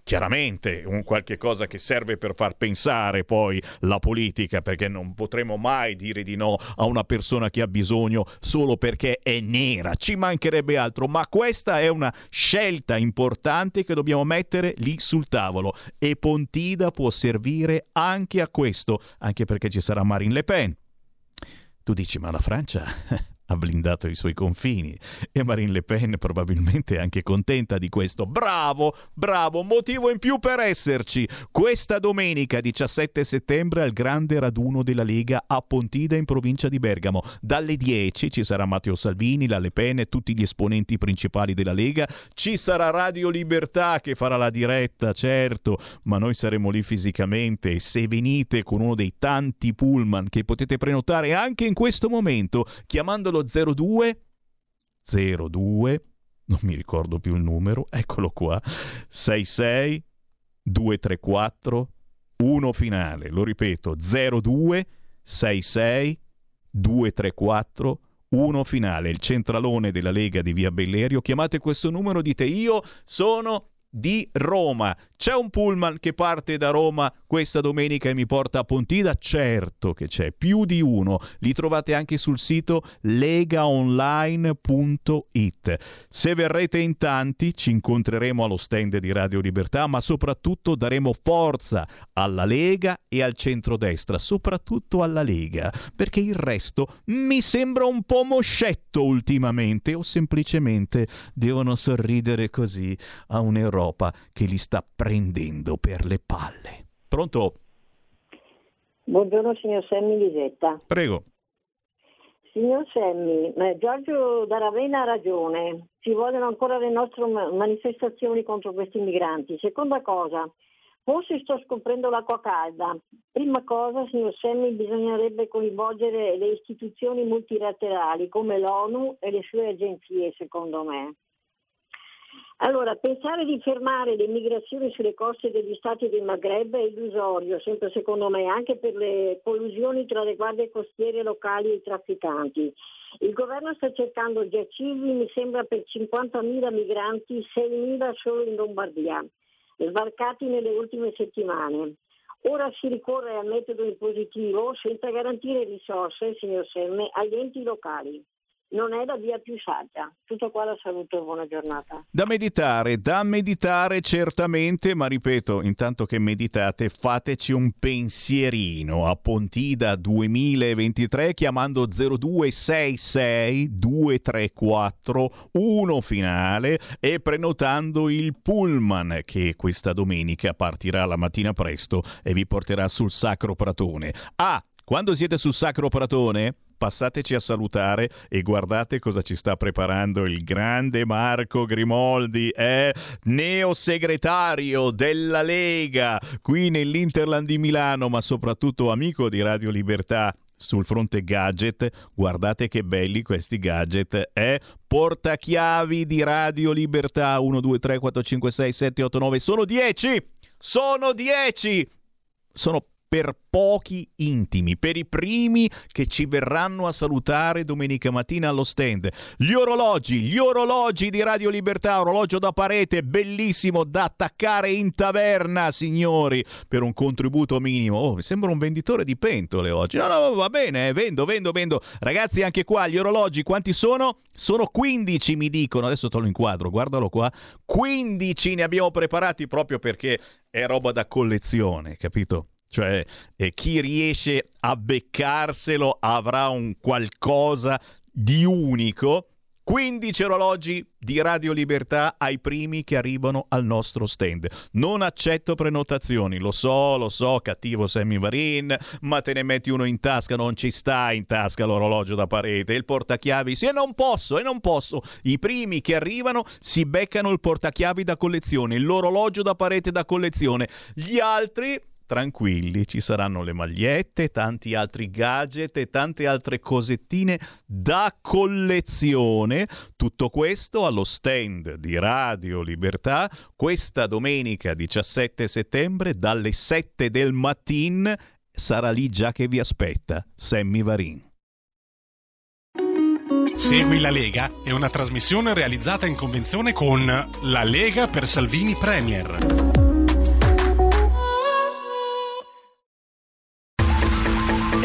chiaramente un qualche cosa che serve per far pensare poi la politica, perché non potremo mai dire di no a una persona che ha bisogno solo perché è nera, ci mancherebbe altro, ma questa è una scelta importante che dobbiamo mettere lì sul tavolo e Pontida può servire anche a questo, anche perché ci sarà Marine Le Pen. Tu dici, ma la Francia ha blindato i suoi confini e Marine Le Pen probabilmente è anche contenta di questo. Bravo, bravo, motivo in più per esserci. Questa domenica 17 settembre al grande raduno della Lega a Pontida in provincia di Bergamo. Dalle 10 ci sarà Matteo Salvini, la Le Pen e tutti gli esponenti principali della Lega. Ci sarà Radio Libertà che farà la diretta, certo, ma noi saremo lì fisicamente e se venite con uno dei tanti pullman che potete prenotare anche in questo momento chiamandolo 02 02 non mi ricordo più il numero, eccolo qua, 66 234 1 finale, lo ripeto, 02 66 234 1 finale, il centralone della Lega di Via Bellerio. Chiamate questo numero, dite io sono di Roma. C'è un pullman che parte da Roma questa domenica e mi porta a Pontida? Certo che c'è, più di uno. Li trovate anche sul sito legaonline.it. Se verrete in tanti ci incontreremo allo stand di Radio Libertà, ma soprattutto daremo forza alla Lega e al centrodestra, soprattutto alla Lega, perché il resto mi sembra un po' moscetto ultimamente o semplicemente devono sorridere così a un'Europa che li sta prendendo per le palle. Pronto? Buongiorno signor Semmi Lisetta. Prego. Signor Semmi, Giorgio da Ravenna ha ragione, ci vogliono ancora le nostre ma- manifestazioni contro questi migranti. Seconda cosa, forse sto scoprendo l'acqua calda. Prima cosa, signor Semmi, bisognerebbe coinvolgere le istituzioni multilaterali come l'ONU e le sue agenzie, secondo me. Allora, pensare di fermare le migrazioni sulle coste degli stati del Maghreb è illusorio, sempre secondo me, anche per le collusioni tra le guardie costiere locali e i trafficanti. Il governo sta cercando giacivi, mi sembra, per 50.000 migranti, 6.000 solo in Lombardia, sbarcati nelle ultime settimane. Ora si ricorre al metodo impositivo senza garantire risorse, signor Semme, agli enti locali. Non è la via più saggia. Tutto qua, la saluto e buona giornata. Da meditare, da meditare certamente, ma ripeto, intanto che meditate, fateci un pensierino a Pontida 2023 chiamando 0266 234 1 finale e prenotando il pullman che questa domenica partirà la mattina presto e vi porterà sul Sacro Pratone. Ah, quando siete sul Sacro Pratone, passateci a salutare e guardate cosa ci sta preparando il grande Marco Grimoldi, è neosegretario della Lega qui nell'Interland di Milano, ma soprattutto amico di Radio Libertà sul fronte gadget, guardate che belli questi gadget, è portachiavi di Radio Libertà 1 2 3 4 5 6 7 8 9 sono 10. Sono 10. Sono per pochi intimi, per i primi che ci verranno a salutare domenica mattina allo stand. Gli orologi, gli orologi di Radio Libertà, orologio da parete bellissimo da attaccare in taverna, signori, per un contributo minimo. Oh, mi sembra un venditore di pentole oggi. No, no, va bene, eh, vendo, vendo, vendo. Ragazzi, anche qua gli orologi quanti sono? Sono 15, mi dicono. Adesso te lo inquadro, guardalo qua. 15 ne abbiamo preparati proprio perché è roba da collezione, capito? Cioè, eh, chi riesce a beccarselo avrà un qualcosa di unico. 15 orologi di Radio Libertà ai primi che arrivano al nostro stand. Non accetto prenotazioni, lo so, lo so, cattivo Sammy Varin, ma te ne metti uno in tasca, non ci sta in tasca l'orologio da parete, il portachiavi, sì, non posso, e non posso. I primi che arrivano si beccano il portachiavi da collezione, l'orologio da parete da collezione. Gli altri tranquilli, ci saranno le magliette, tanti altri gadget e tante altre cosettine da collezione. Tutto questo allo stand di Radio Libertà questa domenica 17 settembre dalle 7 del mattino. Sarà lì già che vi aspetta Sammy Varin. Segui la Lega è una trasmissione realizzata in convenzione con La Lega per Salvini Premier.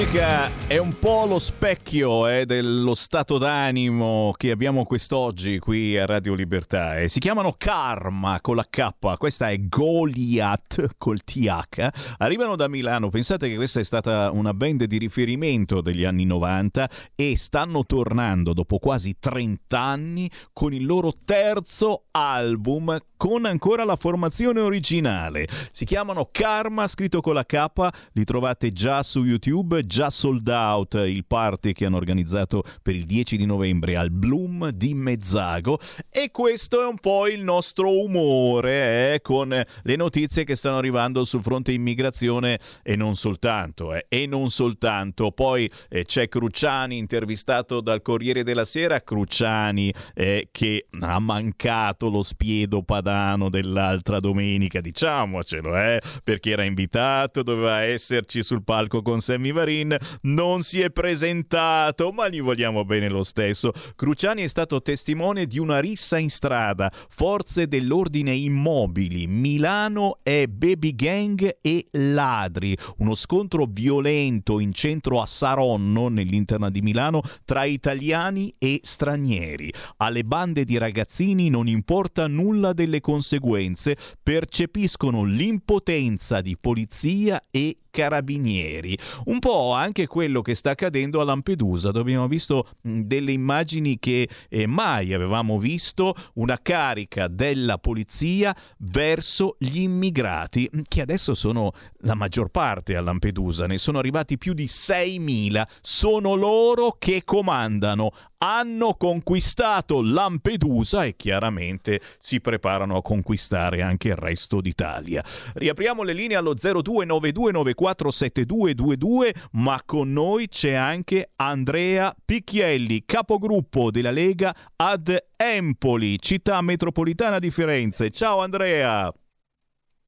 musica è un po' lo specchio eh, dello stato d'animo che abbiamo quest'oggi qui a Radio Libertà. Eh, si chiamano Karma con la K, questa è Goliath col TH. Arrivano da Milano, pensate che questa è stata una band di riferimento degli anni 90 e stanno tornando dopo quasi 30 anni con il loro terzo album con ancora la formazione originale. Si chiamano Karma, scritto con la K, li trovate già su YouTube, già sold out il party che hanno organizzato per il 10 di novembre al Bloom di Mezzago e questo è un po' il nostro umore eh, con le notizie che stanno arrivando sul fronte immigrazione e non soltanto, eh, e non soltanto. Poi eh, c'è Cruciani intervistato dal Corriere della Sera, Cruciani eh, che ha mancato lo spiedo padano Padano dell'altra domenica, diciamocelo, eh, perché era invitato, doveva esserci sul palco con Sammy Varin, non si è presentato, ma gli vogliamo bene lo stesso. Cruciani è stato testimone di una rissa in strada, forze dell'ordine immobili, Milano è baby gang e ladri, uno scontro violento in centro a Saronno, nell'interno di Milano, tra italiani e stranieri. Alle bande di ragazzini non importa nulla delle conseguenze percepiscono l'impotenza di polizia e carabinieri. Un po' anche quello che sta accadendo a Lampedusa, dove abbiamo visto delle immagini che eh, mai avevamo visto, una carica della polizia verso gli immigrati, che adesso sono la maggior parte a Lampedusa, ne sono arrivati più di 6.000, sono loro che comandano, hanno conquistato Lampedusa e chiaramente si preparano a conquistare anche il resto d'Italia. Riapriamo le linee allo 0292947222, ma con noi c'è anche Andrea Picchielli, capogruppo della Lega ad Empoli, città metropolitana di Firenze. Ciao Andrea!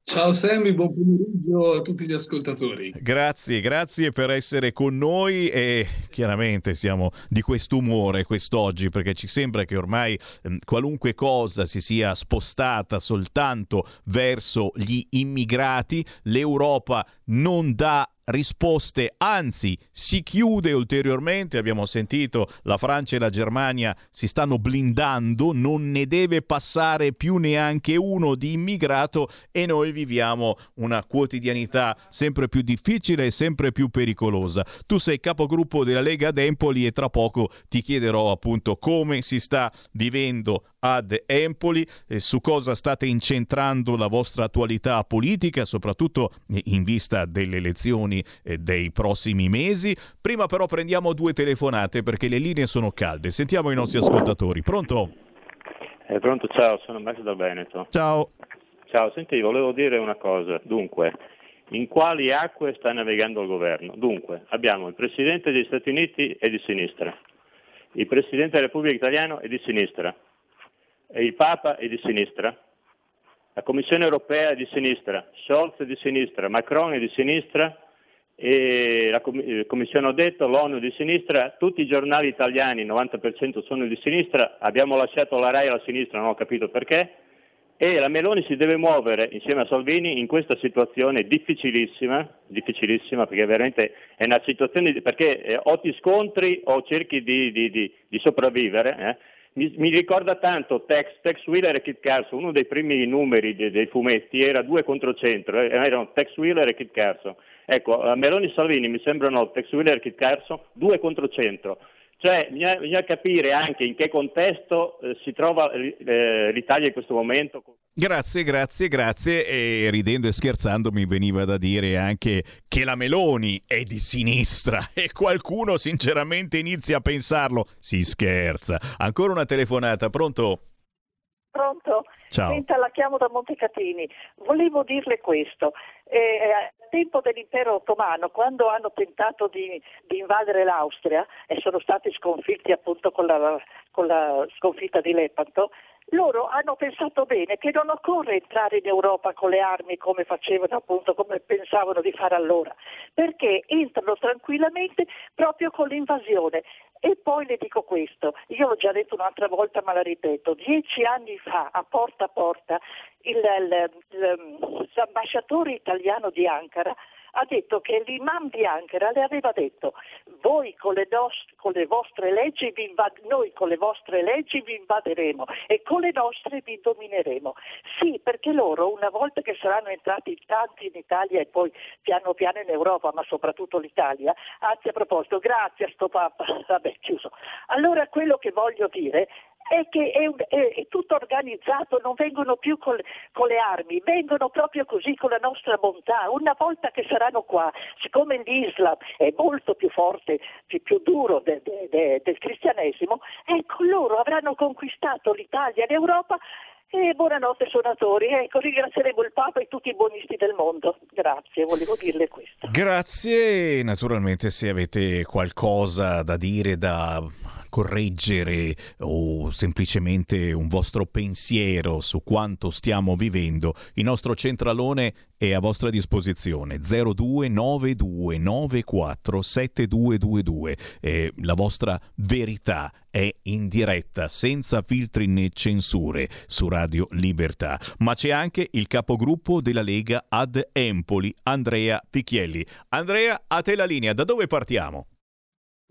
Ciao Sammy, buon pomeriggio a tutti gli ascoltatori. Grazie, grazie per essere con noi e chiaramente siamo di quest'umore quest'oggi perché ci sembra che ormai eh, qualunque cosa si sia spostata soltanto verso gli immigrati, l'Europa non dà risposte, anzi si chiude ulteriormente, abbiamo sentito la Francia e la Germania si stanno blindando, non ne deve passare più neanche uno di immigrato e noi viviamo una quotidianità sempre più difficile e sempre più pericolosa. Tu sei capogruppo della Lega ad Empoli e tra poco ti chiederò appunto come si sta vivendo ad Empoli, eh, su cosa state incentrando la vostra attualità politica, soprattutto in vista delle elezioni eh, dei prossimi mesi. Prima però prendiamo due telefonate perché le linee sono calde. Sentiamo i nostri ascoltatori. Pronto? Eh, pronto, ciao, sono Max dal Veneto. Ciao. Ciao, senti, volevo dire una cosa. Dunque, in quali acque sta navigando il governo? Dunque, abbiamo il Presidente degli Stati Uniti è di sinistra, il Presidente della Repubblica Italiana è di sinistra, e il Papa è di sinistra, la Commissione europea è di sinistra, Scholz è di sinistra, Macron è di sinistra e la Commissione ha detto, l'ONU di sinistra, tutti i giornali italiani, il 90% sono di sinistra, abbiamo lasciato la RAI alla sinistra, non ho capito perché, e la Meloni si deve muovere insieme a Salvini in questa situazione difficilissima, difficilissima perché veramente è una situazione, di, perché eh, o ti scontri o cerchi di, di, di sopravvivere, eh, mi, mi, ricorda tanto Tex, Tex Wheeler e Kit Carson, uno dei primi numeri dei, dei fumetti era due contro centro, eh, erano Tex Wheeler e Kit Carson. Ecco, Meloni e Salvini mi sembrano Tex Wheeler e Kit Carson, due contro centro. Cioè bisogna, bisogna capire anche in che contesto eh, si trova eh, l'Italia in questo momento. Grazie, grazie, grazie. E ridendo e scherzando mi veniva da dire anche che la Meloni è di sinistra e qualcuno sinceramente inizia a pensarlo. Si scherza. Ancora una telefonata, pronto? Pronto? Ciao. Senta, la chiamo da Montecatini. Volevo dirle questo. Eh, al tempo dell'impero ottomano, quando hanno tentato di, di, invadere l'Austria e sono stati sconfitti appunto con la, con la sconfitta di Lepanto, loro hanno pensato bene che non occorre entrare in Europa con le armi come facevano appunto, come pensavano di fare allora, perché entrano tranquillamente proprio con l'invasione. E poi le dico questo, io l'ho già detto un'altra volta ma la ripeto, dieci anni fa a porta a porta il, il, il, l'ambasciatore italiano di Ankara ha detto che l'imam di Ankara le aveva detto voi con le, nostre, con le vostre leggi vi invad- noi con le vostre leggi vi invaderemo e con le nostre vi domineremo. Sì, perché loro una volta che saranno entrati tanti in Italia e poi piano piano in Europa, ma soprattutto l'Italia, anzi a proposito, grazie a sto Papa, vabbè chiuso. Allora quello che voglio dire è che è, è, tutto organizzato, non vengono più con, con, le armi, vengono proprio così con la nostra bontà. Una volta che saranno qua, siccome l'Islam è molto più forte, più, più duro de, de, de, del cristianesimo, ecco loro avranno conquistato l'Italia e l'Europa e buonanotte suonatori, ecco, ringrazieremo il Papa e tutti i buonisti del mondo. Grazie, volevo dirle questo. Grazie, naturalmente se avete qualcosa da dire, da correggere o semplicemente un vostro pensiero su quanto stiamo vivendo, il nostro centralone è a vostra disposizione. 0292947222 eh, la vostra verità è in diretta senza filtri né censure su Radio Libertà. Ma c'è anche il capogruppo della Lega ad Empoli Andrea Picchielli. Andrea a te la linea. Da dove partiamo?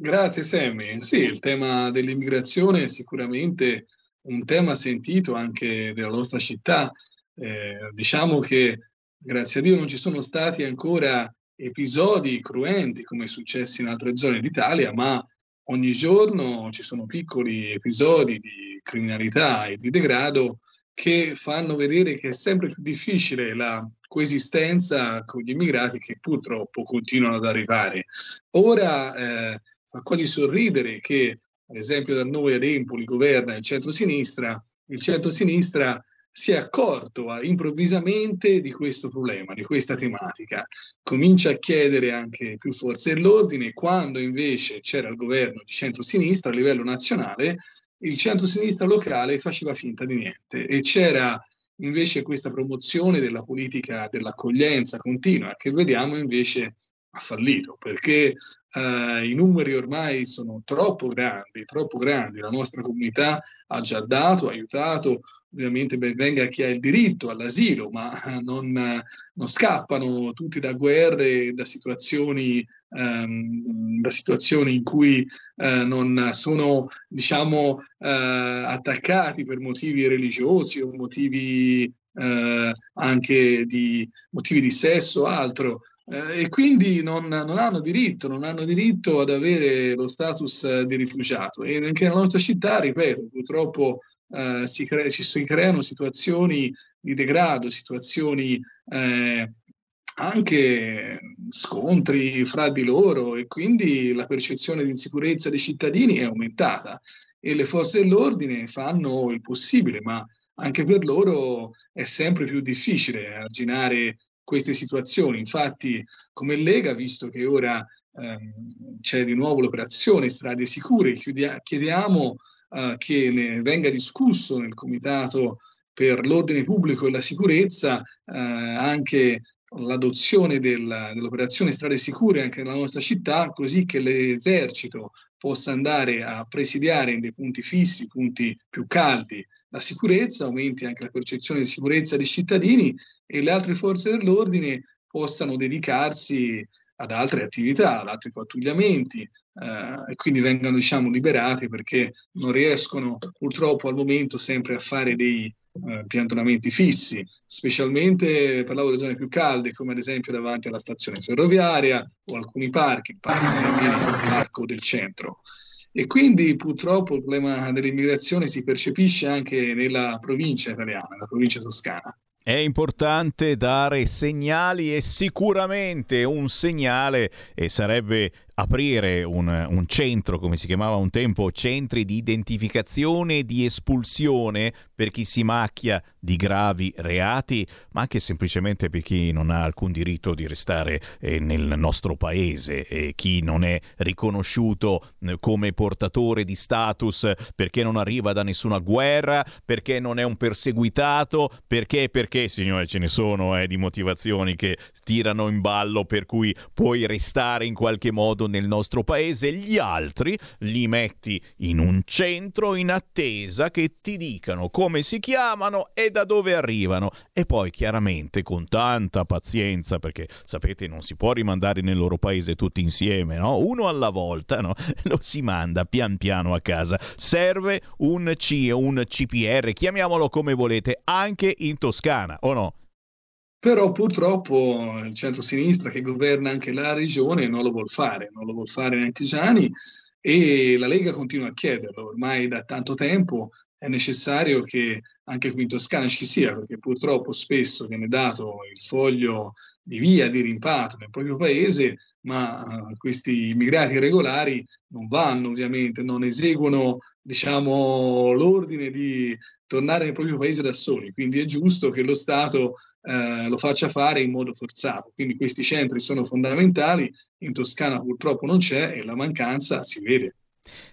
Grazie Sammy. Sì, il tema dell'immigrazione è sicuramente un tema sentito anche della nostra città. Eh, diciamo che grazie a Dio non ci sono stati ancora episodi cruenti come è successo in altre zone d'Italia, ma ogni giorno ci sono piccoli episodi di criminalità e di degrado che fanno vedere che è sempre più difficile la coesistenza con gli immigrati che purtroppo continuano ad arrivare. Ora eh, fa quasi sorridere che, ad esempio, da noi ad Empoli governa il centro-sinistra, il centro-sinistra si è accorto ah, improvvisamente di questo problema, di questa tematica, comincia a chiedere anche più forze dell'ordine, quando invece c'era il governo di centro-sinistra a livello nazionale, il centro-sinistra locale faceva finta di niente. E c'era invece questa promozione della politica dell'accoglienza continua che vediamo invece ha fallito perché eh, i numeri ormai sono troppo grandi, troppo grandi. La nostra comunità ha già dato, aiutato, ovviamente ben venga chi ha il diritto all'asilo, ma non, non scappano tutti da guerre, da situazioni, ehm, da situazioni in cui eh, non sono, diciamo, eh, attaccati per motivi religiosi o motivi eh, anche di motivi di sesso o altro eh, e quindi non, non, hanno diritto, non hanno diritto ad avere lo status eh, di rifugiato. E anche nella nostra città, ripeto, purtroppo eh, si, cre- ci si creano situazioni di degrado, situazioni eh, anche scontri fra di loro e quindi la percezione di insicurezza dei cittadini è aumentata e le forze dell'ordine fanno il possibile, ma anche per loro è sempre più difficile arginare queste situazioni. Infatti, come Lega, visto che ora ehm, c'è di nuovo l'operazione Strade Sicure, chiudia- chiediamo eh, che ne venga discusso nel Comitato per l'ordine pubblico e la sicurezza eh, anche l'adozione del, dell'operazione Strade Sicure anche nella nostra città, così che l'esercito possa andare a presidiare in dei punti fissi, punti più caldi, la sicurezza, aumenti anche la percezione di sicurezza dei cittadini e le altre forze dell'ordine possano dedicarsi ad altre attività, ad altri pattugliamenti eh, e quindi vengano diciamo, liberati perché non riescono purtroppo al momento sempre a fare dei eh, piantonamenti fissi, specialmente parlavo delle zone più calde come ad esempio davanti alla stazione ferroviaria o alcuni parchi, il parco del centro. E quindi purtroppo il problema dell'immigrazione si percepisce anche nella provincia italiana, nella provincia toscana. È importante dare segnali e sicuramente un segnale e sarebbe aprire un, un, centro, come si chiamava un tempo, centri di identificazione e di espulsione per chi si macchia di gravi reati, ma anche semplicemente per chi non ha alcun diritto di restare eh, nel nostro paese e chi non è riconosciuto eh, come portatore di status perché non arriva da nessuna guerra, perché non è un perseguitato, perché, perché, signore, ce ne sono eh, di motivazioni che tirano in ballo per cui puoi restare in qualche modo arrivando nel nostro paese, gli altri li metti in un centro in attesa che ti dicano come si chiamano e da dove arrivano e poi chiaramente con tanta pazienza perché sapete non si può rimandare nel loro paese tutti insieme, no? Uno alla volta, no? Lo si manda pian piano a casa. Serve un C un CPR, chiamiamolo come volete, anche in Toscana, o no? Però purtroppo il centro-sinistra che governa anche la regione non lo vuol fare, non lo vuol fare neanche Gianni e la Lega continua a chiederlo. Ormai da tanto tempo è necessario che anche qui in Toscana ci sia, perché purtroppo spesso viene dato il foglio di via di rimpatrio nel proprio paese, ma uh, questi immigrati irregolari non vanno ovviamente, non eseguono diciamo, l'ordine di tornare nel proprio paese da soli, quindi è giusto che lo Stato eh, lo faccia fare in modo forzato. Quindi questi centri sono fondamentali, in Toscana purtroppo non c'è e la mancanza si vede.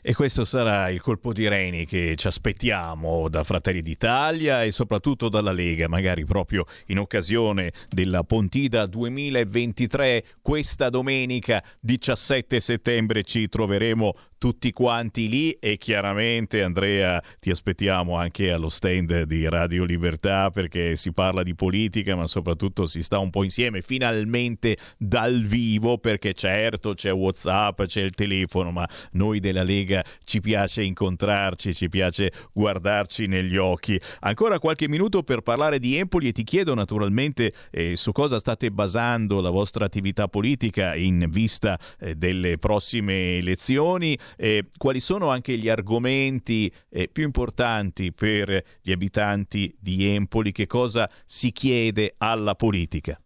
E questo sarà il colpo di reni che ci aspettiamo da Fratelli d'Italia e soprattutto dalla Lega, magari proprio in occasione della Pontida 2023. Questa domenica 17 settembre ci troveremo tutti quanti lì e chiaramente Andrea ti aspettiamo anche allo stand di Radio Libertà perché si parla di politica ma soprattutto si sta un po' insieme finalmente dal vivo perché certo c'è Whatsapp, c'è il telefono ma noi della Lega ci piace incontrarci, ci piace guardarci negli occhi. Ancora qualche minuto per parlare di Empoli e ti chiedo naturalmente eh, su cosa state basando la vostra attività politica in vista eh, delle prossime elezioni eh, quali sono anche gli argomenti eh, più importanti per gli abitanti di Empoli, che cosa si chiede alla politica?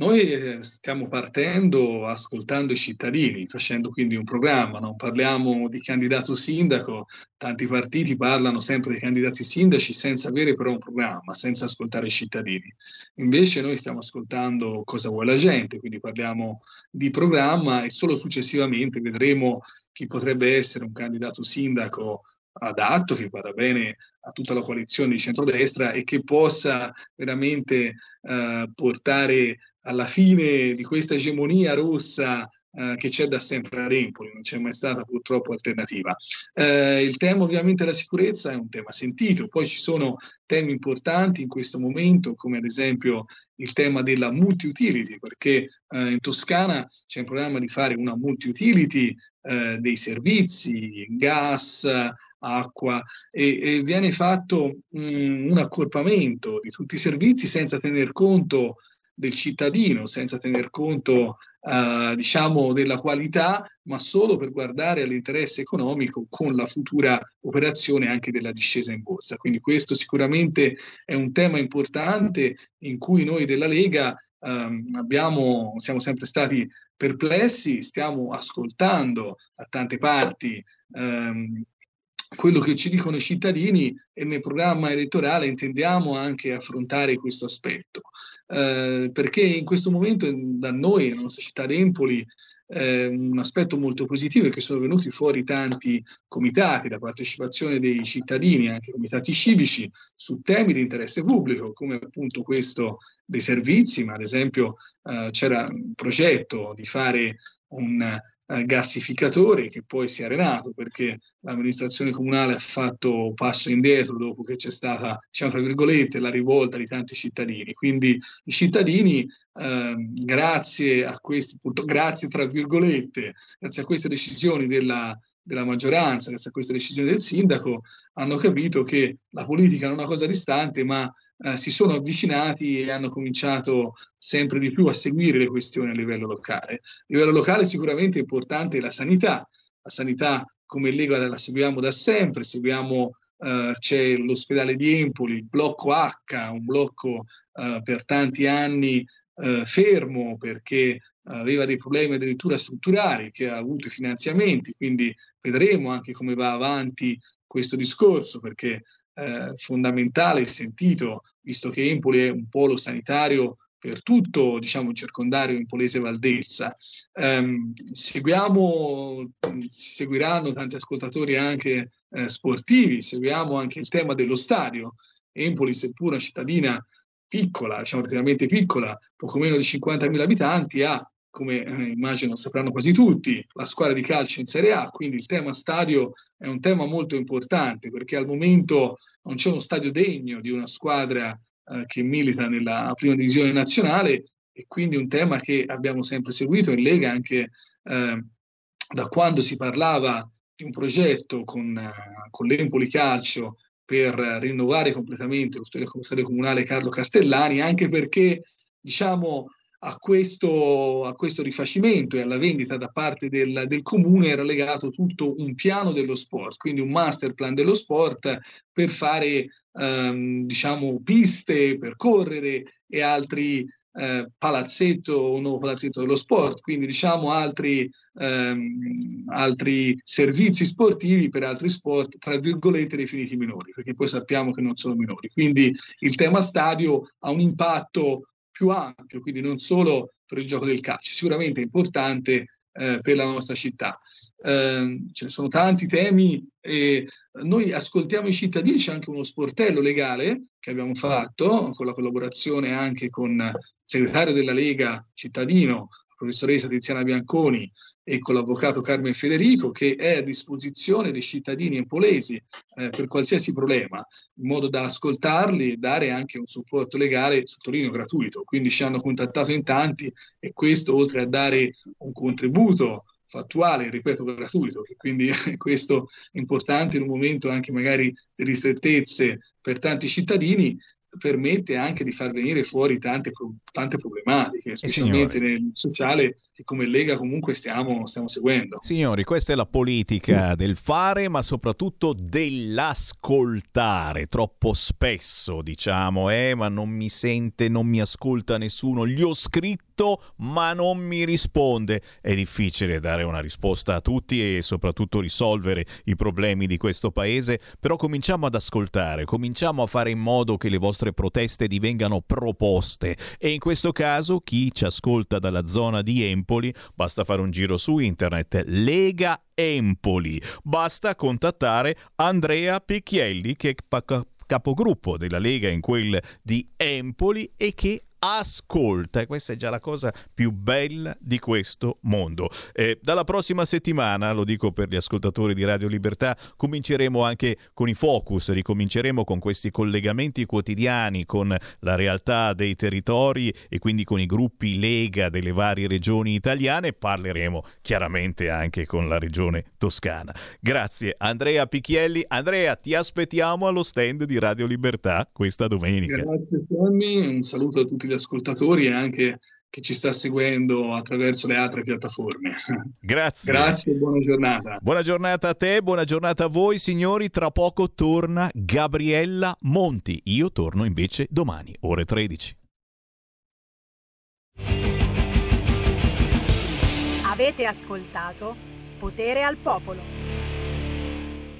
Noi eh, stiamo partendo ascoltando i cittadini, facendo quindi un programma, non parliamo di candidato sindaco, tanti partiti parlano sempre di candidati sindaci senza avere però un programma, senza ascoltare i cittadini. Invece noi stiamo ascoltando cosa vuole la gente, quindi parliamo di programma e solo successivamente vedremo chi potrebbe essere un candidato sindaco adatto, che vada bene a tutta la coalizione di centrodestra e che possa veramente eh, portare alla fine di questa egemonia rossa eh, che c'è da sempre a Empoli, non c'è mai stata purtroppo alternativa. Eh, il tema ovviamente della sicurezza è un tema sentito, poi ci sono temi importanti in questo momento, come ad esempio il tema della multi-utility, perché eh, in Toscana c'è un programma di fare una multi-utility eh, dei servizi, gas, acqua e, e viene fatto mh, un accorpamento di tutti i servizi senza tener conto del cittadino senza tener conto eh, diciamo della qualità, ma solo per guardare all'interesse economico con la futura operazione anche della discesa in borsa. Quindi questo sicuramente è un tema importante in cui noi della Lega ehm, abbiamo, siamo sempre stati perplessi, stiamo ascoltando a tante parti ehm, quello che ci dicono i cittadini e nel programma elettorale intendiamo anche affrontare questo aspetto, eh, perché in questo momento da noi, nella nostra città di Empoli, eh, un aspetto molto positivo è che sono venuti fuori tanti comitati, la partecipazione dei cittadini, anche comitati civici, su temi di interesse pubblico, come appunto questo dei servizi, ma ad esempio eh, c'era un progetto di fare un eh, che poi si è arenato perché l'amministrazione comunale ha fatto passo indietro dopo che c'è stata, diciamo tra virgolette, la rivolta di tanti cittadini. Quindi i cittadini, eh, grazie a questi, appunto, grazie tra virgolette, grazie a queste decisioni della, della maggioranza, grazie a queste decisioni del sindaco, hanno capito che la politica è una cosa distante, ma eh, si sono avvicinati e hanno cominciato sempre di più a seguire le questioni a livello locale. A livello locale sicuramente è importante la sanità, la sanità come Lega la seguiamo da sempre, seguiamo Uh, c'è l'ospedale di Empoli, il blocco H, un blocco uh, per tanti anni uh, fermo perché aveva dei problemi addirittura strutturali, che ha avuto i finanziamenti, quindi vedremo anche come va avanti questo discorso perché eh, fondamentale e sentito, visto che Empoli è un polo sanitario per tutto diciamo, il circondario impolese Valdelsa. Um, seguiamo, seguiranno tanti ascoltatori anche eh, sportivi, seguiamo anche il tema dello stadio. Empoli, seppur una cittadina piccola, diciamo relativamente piccola, poco meno di 50.000 abitanti, ha come eh, immagino sapranno quasi tutti, la squadra di calcio in Serie A, quindi il tema stadio è un tema molto importante perché al momento non c'è uno stadio degno di una squadra eh, che milita nella prima divisione nazionale e quindi un tema che abbiamo sempre seguito in Lega anche eh, da quando si parlava di un progetto con, uh, con l'Empoli Calcio per rinnovare completamente lo stadio comunale Carlo Castellani, anche perché diciamo a questo, a questo, rifacimento e alla vendita da parte del, del, comune era legato tutto un piano dello sport, quindi un master plan dello sport per fare ehm, diciamo piste per correre e altri eh, palazzetto, un nuovo palazzetto dello sport, quindi diciamo altri, ehm, altri servizi sportivi per altri sport, tra virgolette definiti minori, perché poi sappiamo che non sono minori. Quindi il tema stadio ha un impatto più ampio, quindi non solo per il gioco del calcio, sicuramente importante eh, per la nostra città. Eh, ce ne sono tanti temi e noi ascoltiamo i cittadini, c'è anche uno sportello legale che abbiamo fatto con la collaborazione anche con il segretario della Lega cittadino, professoressa Tiziana Bianconi e con l'avvocato Carmen Federico che è a disposizione dei cittadini empolesi eh, per qualsiasi problema, in modo da ascoltarli e dare anche un supporto legale, sottolineo gratuito. Quindi ci hanno contattato in tanti e questo oltre a dare un contributo fattuale, ripeto, gratuito, che quindi questo è importante in un momento anche magari di ristrettezze per tanti cittadini, permette anche di far venire fuori tante, tante problematiche, specialmente eh, nel sociale che come Lega comunque stiamo, stiamo, seguendo. Signori, questa è la politica del fare, ma soprattutto dell'ascoltare. Troppo spesso diciamo, eh, ma non mi sente, non mi ascolta nessuno. Gli ho scritto ma non mi risponde. È difficile dare una risposta a tutti e soprattutto risolvere i problemi di questo paese, però cominciamo ad ascoltare, cominciamo a fare in modo che le vostre proteste divengano proposte. E in questo caso chi ci ascolta dalla zona di Empoli basta fare un giro su internet. Lega Empoli, basta contattare Andrea Picchielli che è capogruppo della Lega in quel di Empoli e che ascolta e questa è già la cosa più bella di questo mondo. Eh, dalla prossima settimana, lo dico per gli ascoltatori di Radio Libertà, cominceremo anche con i focus, ricominceremo con questi collegamenti quotidiani con la realtà dei territori e quindi con i gruppi Lega delle varie regioni italiane, parleremo chiaramente anche con la regione toscana. Grazie Andrea Picchielli. Andrea, ti aspettiamo allo stand di Radio Libertà questa domenica. Grazie Tommy, un saluto a tutti gli ascoltatori e anche chi ci sta seguendo attraverso le altre piattaforme. Grazie. Grazie e buona giornata. Buona giornata a te, buona giornata a voi signori. Tra poco torna Gabriella Monti. Io torno invece domani, ore 13. Avete ascoltato Potere al Popolo.